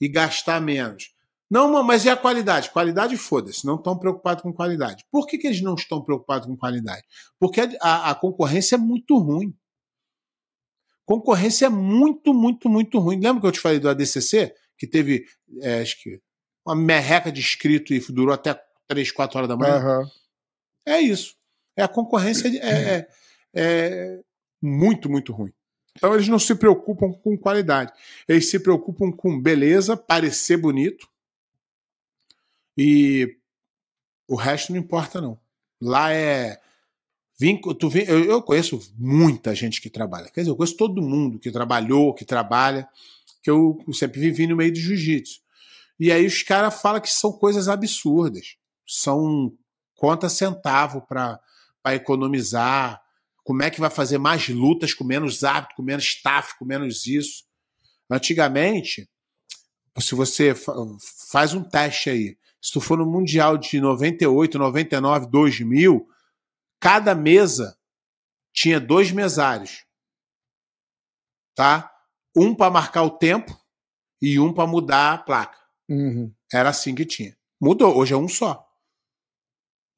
e gastar menos. Não, mas e a qualidade? Qualidade, foda-se, não estão preocupados com qualidade. Por que, que eles não estão preocupados com qualidade? Porque a, a- concorrência é muito ruim. Concorrência é muito, muito, muito ruim. Lembra que eu te falei do ADCC? Que teve, é, acho que, uma merreca de inscrito e durou até 3, 4 horas da manhã? Aham. É isso. É a concorrência é, é- é muito, muito ruim. Então eles não se preocupam com qualidade. Eles se preocupam com beleza, parecer bonito. E o resto não importa, não. Lá é. Tu vem, eu, conheço muita gente que trabalha. Quer dizer, eu conheço todo mundo que trabalhou, que trabalha, que eu sempre vivi no meio do jiu-jitsu. E aí os caras falam que são coisas absurdas. São conta centavo para economizar. Como é que vai fazer mais lutas com menos árbitro, com menos staff, com menos isso? Antigamente, se você fa- faz um teste aí, se tu for no Mundial de 98, 99, 2000, cada mesa tinha dois mesários. Tá? Um para marcar o tempo e um para mudar a placa. Uhum. Era assim que tinha. Mudou, hoje é um só.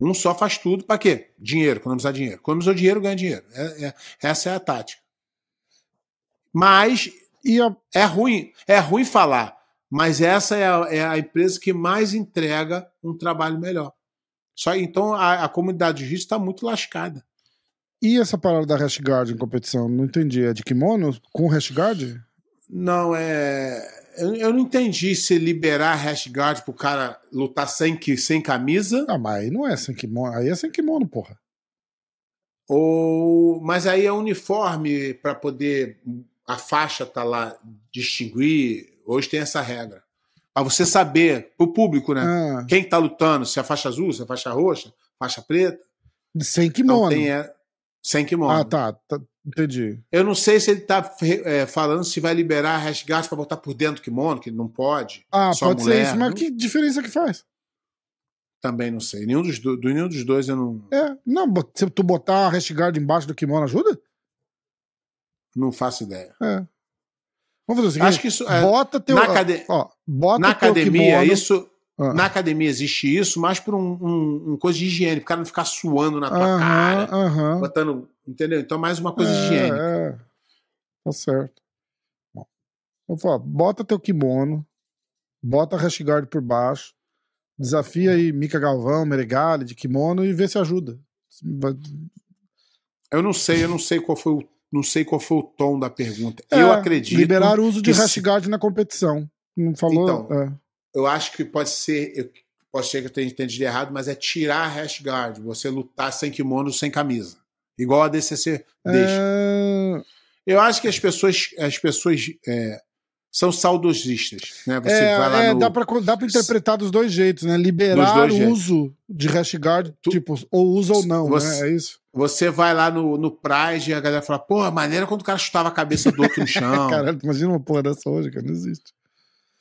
Um só faz tudo para quê? Dinheiro, economizar dinheiro. Economizou dinheiro, ganha dinheiro. É- é- essa é a tática. Mas a, é ruim, é ruim falar, mas essa é a, é a empresa que mais entrega um trabalho melhor. Só então a, a comunidade de jiu está muito lascada. e essa parada da hash guard em competição? Não entendi. É de kimono com hash guard? Não é, eu, eu não entendi se liberar hash guard pro cara lutar sem que sem camisa Ah, mas aí não é sem kimono. Aí é sem kimono, porra. ou mas aí é uniforme para poder a faixa tá lá distinguir. Hoje tem essa regra. Para você saber, pro público, né? Ah, Quem tá lutando, se é faixa azul, se é faixa roxa, faixa preta. sem Então kimono. tem é, sem kimono. Ah, tá, tá. Entendi. Eu não sei se ele tá é, falando se vai liberar a hash guard para botar por dentro do kimono, que não pode. Ah, pode mulher, ser isso, mas não- que diferença que faz? Também não sei. Nenhum dos, do, nenhum dos dois eu não, É, não, se tu botar a embaixo do kimono ajuda? não faço ideia. É. Vamos fazer o seguinte. Acho que isso. é, bota teu. na acade- ó, bota na academia, kimono- isso. Ah. Na academia existe isso, mais por um, um, um coisa de higiene, pro cara não ficar suando na tua Aham, cara, aham. botando. Entendeu? Então, mais uma coisa É, higiênica. é. Tá certo. Bom. Eu falo, bota teu kimono, bota a hash guard por baixo, desafia aí Mica Galvão, Meregali de kimono e vê se ajuda. Eu não sei, eu não sei qual foi o, não sei qual foi o tom da pergunta. É, eu acredito. Liberar o uso de hash guard na competição. Não falou? Então, é. eu acho que pode ser, eu, pode ser que eu tenha entendido errado, mas é tirar a hash guard, você lutar sem kimono, sem camisa. Igual a DCC deixa. É... Eu acho que as pessoas, as pessoas é, são saudosistas. Né? Você é, vai lá é, no... dá para interpretar dos dois jeitos, né? Liberar o uso de hashguard, tu... tipo, ou usa ou não, você, né? É isso. Você vai lá no, no Pride e a galera fala, pô, maneira quando o cara chutava a cabeça do outro no chão. Caralho, imagina uma porra dessa hoje, cara, não existe.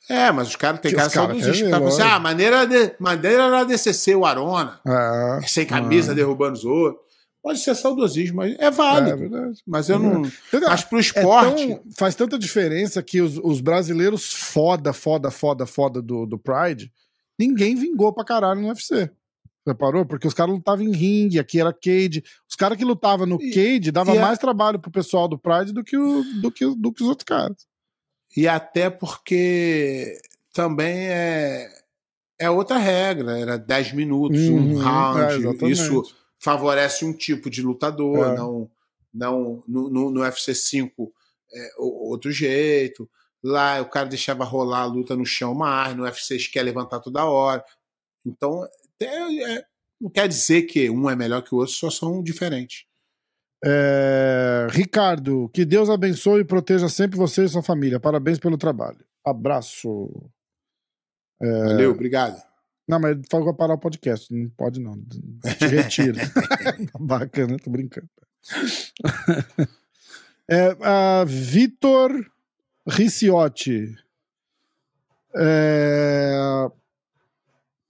É, mas os caras tem cara saudosista. Cara, assim, ah, maneira, de, maneira era DCC o Arona. Ah, sem camisa, ah. derrubando os outros. Pode ser saudosismo, mas é válido. É, verdade. Mas eu não. Entendeu? Mas pro esporte. É tão, faz tanta diferença que os, os, brasileiros foda, foda, foda, foda do, do Pride, ninguém vingou pra caralho no UFC. Reparou? Porque os caras lutavam em ringue, aqui era cage. Os caras que lutavam no e, cage dava é mais trabalho pro pessoal do Pride do que, o, do, que, do que os outros caras. E até porque também é, é outra regra, era 10 minutos, uhum, um round. É, isso favorece um tipo de lutador, é. não, não no, no, no UFC 5 é, outro jeito. Lá o cara deixava rolar a luta no chão mais, no UFC quer levantar toda hora. Então, é, não quer dizer que um é melhor que o outro, só são diferentes. É... Ricardo, que Deus abençoe e proteja sempre você e sua família. Parabéns pelo trabalho. Abraço. É... Valeu, obrigado. Não, mas falou parar o podcast. Não pode, não. Te retira. Bacana, tô brincando. é, uh, Vitor Riciotti. É...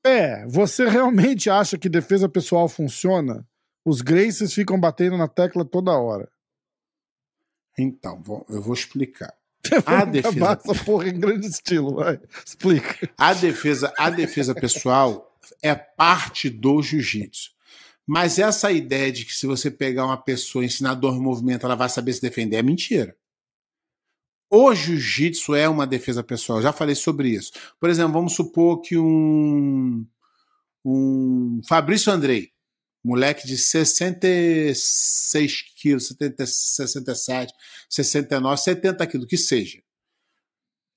é, você realmente acha que defesa pessoal funciona? Os Graces ficam batendo na tecla toda hora. Então, eu vou explicar. A defesa. Essa porra em grande estilo, vai. Explica. A defesa, a defesa pessoal é parte do jiu-jitsu. Mas essa ideia de que se você pegar uma pessoa e ensinar dor movimento, ela vai saber se defender é mentira. O jiu-jitsu é uma defesa pessoal. já falei sobre isso. Por exemplo, vamos supor que um, um Fabrício Andrei, moleque de 66 quilos, 70, 67, 69, 70 quilos, que seja.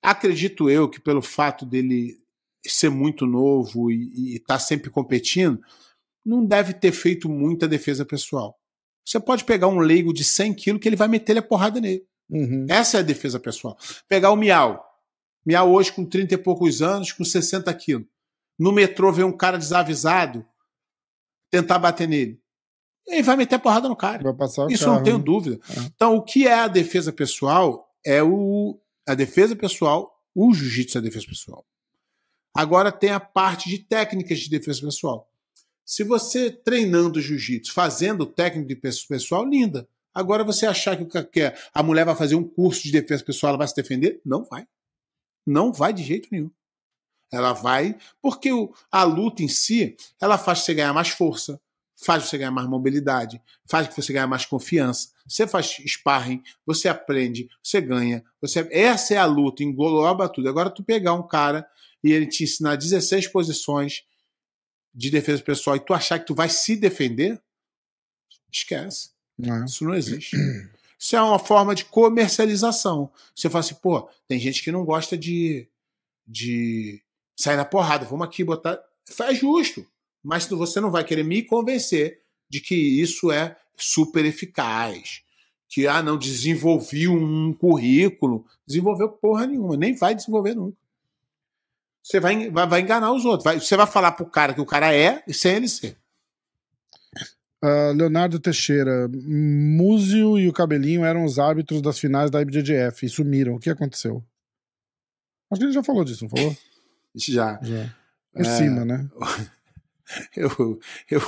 Acredito eu que pelo fato dele ser muito novo e estar tá sempre competindo, não deve ter feito muita defesa pessoal. Você pode pegar um leigo de 100 quilos que ele vai meter a porrada nele. Uhum. Essa é a defesa pessoal. Pegar o Miau. Miau hoje com 30 e poucos anos, com 60 quilos. No metrô vê um cara desavisado tentar bater nele ele vai meter a porrada no cara. Isso carro, não tenho né? dúvida. É. Então, o que é a defesa pessoal é o a defesa pessoal, o jiu-jitsu é a defesa pessoal. Agora tem a parte de técnicas de defesa pessoal. Se você treinando jiu-jitsu, fazendo técnica de defesa pessoal, linda. Agora você achar que a mulher vai fazer um curso de defesa pessoal, ela vai se defender? Não vai. Não vai de jeito nenhum. Ela vai porque a luta em si, ela faz você ganhar mais força, faz você ganhar mais mobilidade, faz que você ganhe mais confiança. Você faz sparring, você aprende, você ganha. Você... Essa é a luta, engloba tudo. Agora tu pegar um cara e ele te ensinar 16 posições de defesa pessoal e tu achar que tu vai se defender, esquece. Não. Isso não existe. Isso é uma forma de comercialização. Você fala assim, pô, tem gente que não gosta de, de sair na porrada. Vamos aqui botar. Faz justo mas você não vai querer me convencer de que isso é super eficaz. Que, ah, não, desenvolvi um currículo. Desenvolveu porra nenhuma, nem vai desenvolver nunca. Você vai, vai, vai enganar os outros. Vai, você vai falar pro cara que o cara é sem ele ser. Uh, Leonardo Teixeira, Múzio e o Cabelinho eram os árbitros das finais da IBJJF e sumiram. O que aconteceu? Acho que ele já falou disso, não falou? Já. já. Por é... cima, né? Eu, eu,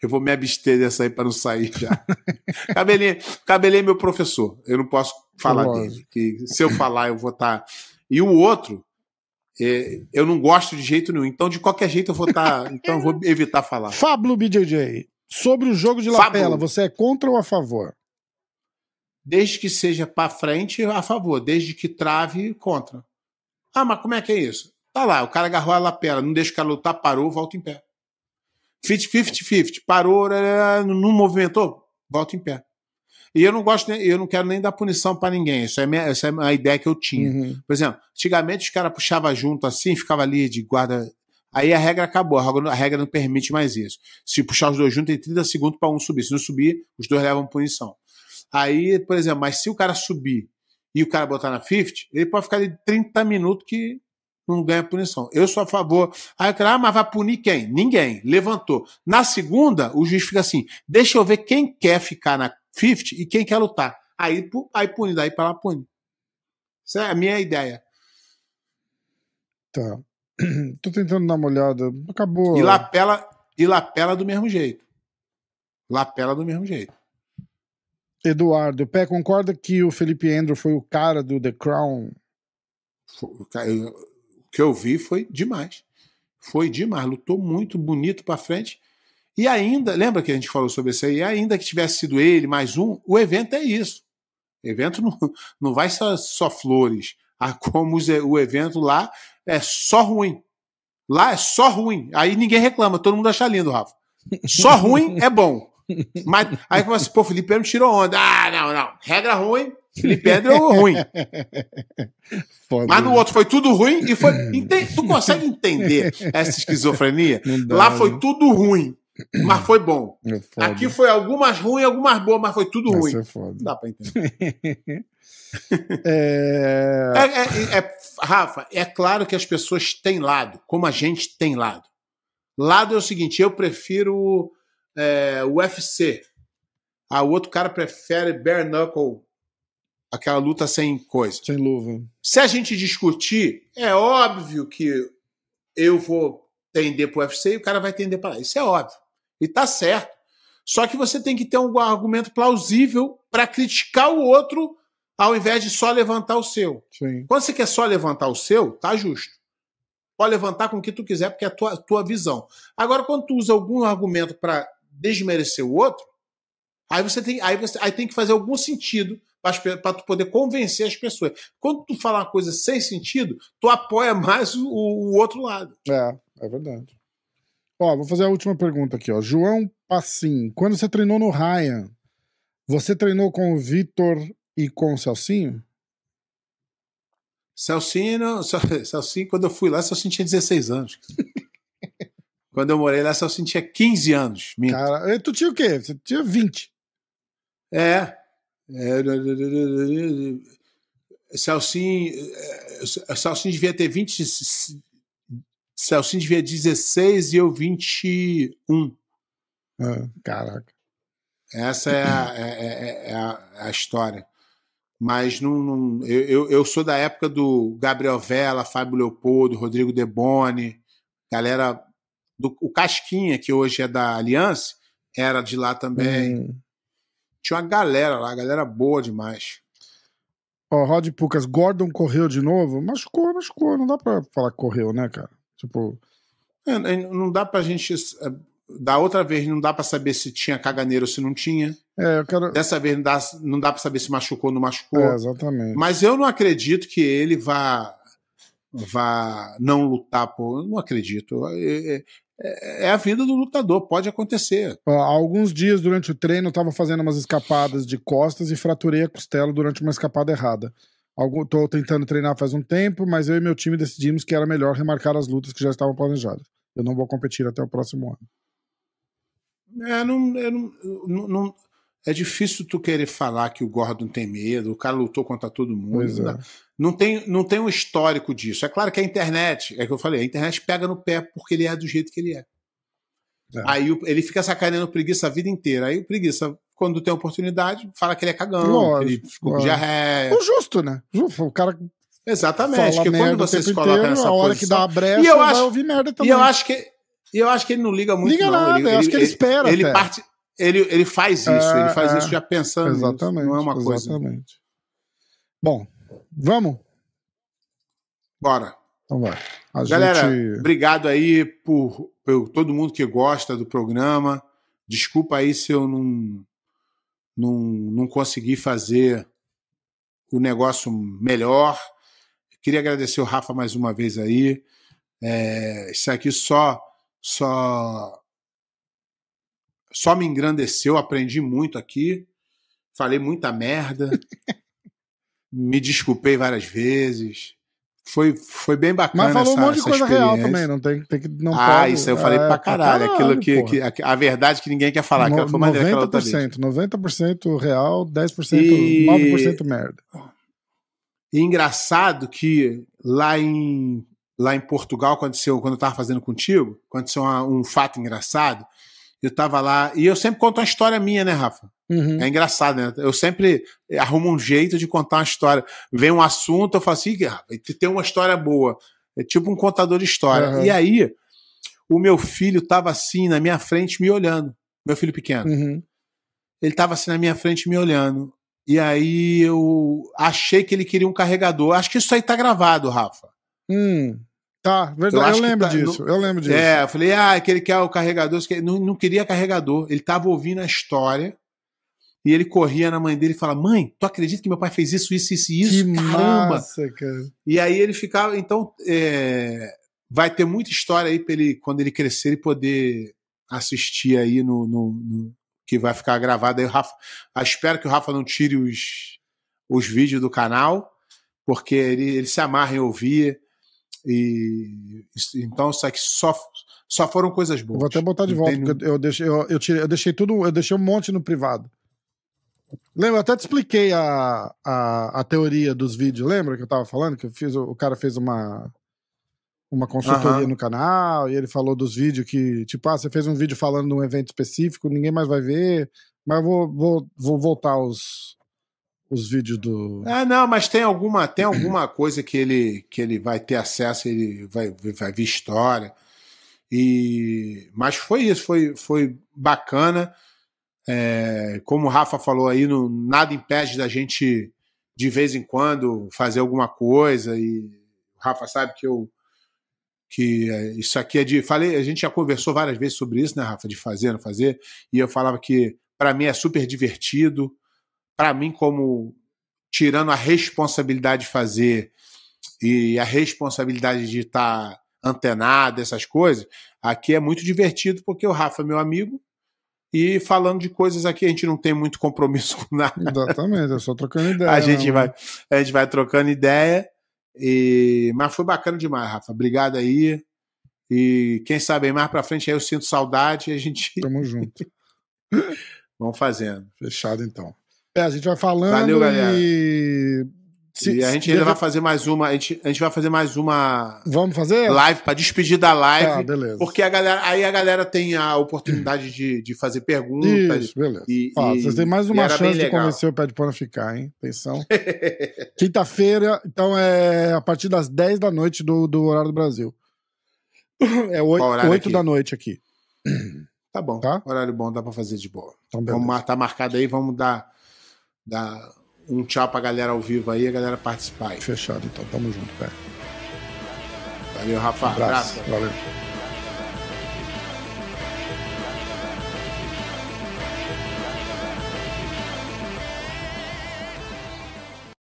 eu vou me abster dessa aí para não sair já. Cabelinho, Cabelinho é meu professor. Eu não posso falar dele. Que se eu falar, eu vou estar. Tá... E o outro, é, eu não gosto de jeito nenhum. Então, de qualquer jeito, eu vou estar. Tá... então, eu vou evitar falar. Fablo BJJ. Sobre o jogo de lapela, você é contra ou a favor? desde que seja para frente, a favor, desde que trave, contra. Ah, mas como é que é isso? Tá lá, o cara agarrou a lapela, não deixa o cara lutar, parou, volta em pé. 50-50, parou, não movimentou, volta em pé. E eu não gosto, eu não quero nem dar punição para ninguém. Isso é minha, essa é a ideia que eu tinha. Uhum. Por exemplo, antigamente os caras puxavam junto assim, ficava ali de guarda. Aí a regra acabou, a regra não permite mais isso. Se puxar os dois juntos, tem 30 segundos para um subir. Se não subir, os dois levam punição. Aí, por exemplo, mas se o cara subir e o cara botar na 50, ele pode ficar ali 30 minutos que não ganha punição. Eu sou a favor. Aí cara, ah, mas vai punir quem? Ninguém. Levantou. Na segunda, o juiz fica assim: deixa eu ver quem quer ficar na 50 e quem quer lutar. Aí, aí pune, daí para lá pune. Essa é a minha ideia. Tá. Tô tentando dar uma olhada. Acabou. E lapela, e lapela do mesmo jeito. Lapela do mesmo jeito. Eduardo, o Pé concorda que o Felipe Andrew foi o cara do The Crown? Que eu vi foi demais. Foi demais. Lutou muito bonito para frente. E ainda, lembra que a gente falou sobre isso aí? Ainda que tivesse sido ele mais um, o evento é isso. O evento não, não vai ser só flores. Ah, como o evento lá é só ruim. Lá é só ruim. Aí ninguém reclama, todo mundo acha lindo, Rafa. Só ruim é bom. Mas aí começa, assim, pô, Felipe Pedro tirou onda. Ah, não, não. Regra ruim, Felipe Pedro é ruim. Foda Mas no outro foi tudo ruim e foi. Tu consegue entender essa esquizofrenia? Lá foi né? tudo ruim, mas foi bom. É Aqui foi algumas ruins, algumas boas, mas foi tudo ruim. É foda. Não dá pra entender. é... É, é, é... Rafa, é claro que as pessoas têm lado, como a gente tem lado. Lado é o seguinte: eu prefiro é, UFC. Ah, o outro cara prefere bare knuckle, aquela luta sem coisa. Sem luva. Se a gente discutir, é óbvio que eu vou tender para o UFC e o cara vai tender para lá. Isso é óbvio. E tá certo. Só que você tem que ter um argumento plausível para criticar o outro ao invés de só levantar o seu. Sim. Quando você quer só levantar o seu, tá justo. Pode levantar com o que tu quiser, porque é a tua, tua visão. Agora, quando tu usa algum argumento para desmerecer o outro, aí você tem, aí você, aí tem que fazer algum sentido para tu poder convencer as pessoas. Quando tu fala uma coisa sem sentido, tu apoia mais o, o outro lado. É, é verdade. Ó, vou fazer a última pergunta aqui, ó. João Passim, quando você treinou no Ryan, você treinou com o Vitor e com o Celcinho? Celcinho, Celcinho, quando eu fui lá, Celcinho tinha 16 anos. Quando eu morei lá, só sentia 15 anos. Minto. Cara, tu tinha o quê? Você tinha 20. É. é Celcinho, Celcinho devia ter 20. Celcinho devia 16 e eu 21. Ah, caraca. Essa é a, é, é, é a, é a história. Mas não, não eu, eu, sou da época do Gabriel Vela, Fábio Leopoldo, Rodrigo Deboni, galera do, o Casquinha, que hoje é da Aliança, era de lá também. Hum. Tinha uma galera lá, galera boa demais. Ó, Rod Pucas, Gordon correu de novo? Machucou, machucou. Não dá pra falar que correu, né, cara? Tipo. É, não dá pra gente. É, da outra vez não dá pra saber se tinha caganeiro ou se não tinha. É, eu quero... Dessa vez não dá, não dá pra saber se machucou ou não machucou. É, exatamente. Mas eu não acredito que ele vá vá não lutar por. Não acredito. É, é, a vida do lutador, pode acontecer. Há alguns dias durante o treino eu estava fazendo umas escapadas de costas e fraturei a costela durante uma escapada errada. Estou tentando treinar faz um tempo, mas eu e meu time decidimos que era melhor remarcar as lutas que já estavam planejadas. Eu não vou competir até o próximo ano. É, não, não, não, é difícil tu querer falar que o Gordon tem medo, o cara lutou contra todo mundo. Pois é. Não tem, não tem um histórico disso. É claro que a internet, é que eu falei, a internet pega no pé porque ele é do jeito que ele é. é. Aí ele fica sacaneando preguiça a vida inteira. Aí o preguiça, quando tem oportunidade, fala que ele é cagão, lógico, ele ficou diarreia. O justo, né? O cara. Exatamente, porque quando você se coloca inteiro, nessa a hora posição, que dá a brecha, e eu acho, vai ouvir merda também. E eu acho que, eu acho que ele não liga muito, liga não. Nada, ele, eu acho que ele espera. Ele, parte, ele, ele faz isso, é, ele faz é, isso já pensando. Exatamente. Nisso, não é uma exatamente. coisa. Exatamente. Bom, vamos? Bora. Então vai. A Galera, gente... obrigado aí por, por todo mundo que gosta do programa. Desculpa aí se eu não, não, não consegui fazer o negócio melhor. Queria agradecer o Rafa mais uma vez aí. É, isso aqui só, só, só me engrandeceu, aprendi muito aqui, falei muita merda, me desculpei várias vezes. Foi, foi bem bacana. Mas falou essa, um monte de coisa real também, não tem, tem que. Não ah, pode, isso eu falei é, pra caralho. pra aquilo que, que, a, verdade que ninguém quer falar. Aquela foi maneira aquela outra vez. 90% real, 10%, E- 9% merda. E engraçado que lá em, lá em Portugal, aconteceu, quando eu estava fazendo contigo, aconteceu uma- um fato engraçado. Eu estava lá, e eu sempre conto uma história minha, né, Rafa? Uhum. É engraçado, né? Eu sempre arrumo um jeito de contar uma história. Vem um assunto, eu falo assim, "Ah, tem uma história boa. É tipo um contador de história. Aham. E aí, o meu filho estava assim na minha frente me olhando. Meu filho pequeno. Uhum. Ele estava assim na minha frente me olhando. E aí eu achei que ele queria um carregador. Acho que isso aí tá gravado, Rafa. Hum. Tá, Eu verdade. Eu, que lembro tá- disso. Eu lembro disso. É, eu falei, ah, que ele quer o carregador. Não, não queria carregador. Ele estava ouvindo a história e ele corria na mãe dele e falava: Mãe, tu acredita que meu pai fez isso, isso, isso, e isso? que Caramba! massa, cara. E aí ele ficava. Então, é, vai ter muita história aí para ele, quando ele crescer, ele poder assistir aí no. no- no- que vai ficar gravado aí. O Rafa, espero que o Rafa não tire os, os vídeos do canal, porque ele, ele se amarra em ouvir. E então, isso aqui só, só foram coisas Eu boas. vou até botar de volta, porque eu deixei, eu, eu, tirei, eu deixei tudo, eu deixei um monte no privado. Lembra, eu até te expliquei a, a, a teoria dos vídeos, lembra que eu tava falando? Que eu fiz, o cara fez uma, uma consultoria no canal e ele falou dos vídeos que, tipo, ah, você fez um vídeo falando de um evento específico, ninguém mais vai ver, mas eu vou, vou, vou voltar os, os vídeos do. Ah, não, mas tem alguma, tem alguma coisa que ele, que ele vai ter acesso, ele vai, vai ver história. E, mas foi isso, foi, foi bacana. É, como o Rafa falou aí, não, nada impede da gente, de vez em quando, fazer alguma coisa. E o Rafa sabe que eu. Que é, isso aqui é de. Falei, a gente já conversou várias vezes sobre isso, né, Rafa? De fazer, não fazer. E eu falava que, para mim, é super divertido. Para mim, como tirando a responsabilidade de fazer e a responsabilidade de estar antenado, essas coisas, aqui é muito divertido porque o Rafa é meu amigo e falando de coisas aqui a gente não tem muito compromisso com nada. Exatamente, eu só trocando ideia. A gente né, vai, a gente vai trocando ideia e mas foi bacana demais, Rafa. Obrigado aí. E quem sabe mais para frente aí eu sinto saudade e a gente Tamo junto. vamos fazendo. Fechado então. É, a gente vai falando Valeu, galera. e. Se- e a gente ainda vai fazer mais uma, a gente, a gente vai fazer mais uma Vamos fazer? live para despedir da live. Ah, beleza. Porque a galera, aí a galera tem a oportunidade de, de fazer perguntas. Isso, beleza. E- Ó, e- vocês têm mais uma chance de convencer o Pé de Pano a ficar, hein? Atenção. Quinta-feira, então é a partir das 10 da noite do, do horário do Brasil. É 8, Qual horário aqui? da noite aqui. Tá bom. Tá? Horário bom, dá pra fazer de boa. Então, beleza. Vamos tá marcado aí, vamos dar, dar um tchau pra galera ao vivo aí, a galera participar aí. Fechado, então. Tamo junto, Pé. Valeu, Rafa. Abraço. Abraço. Valeu.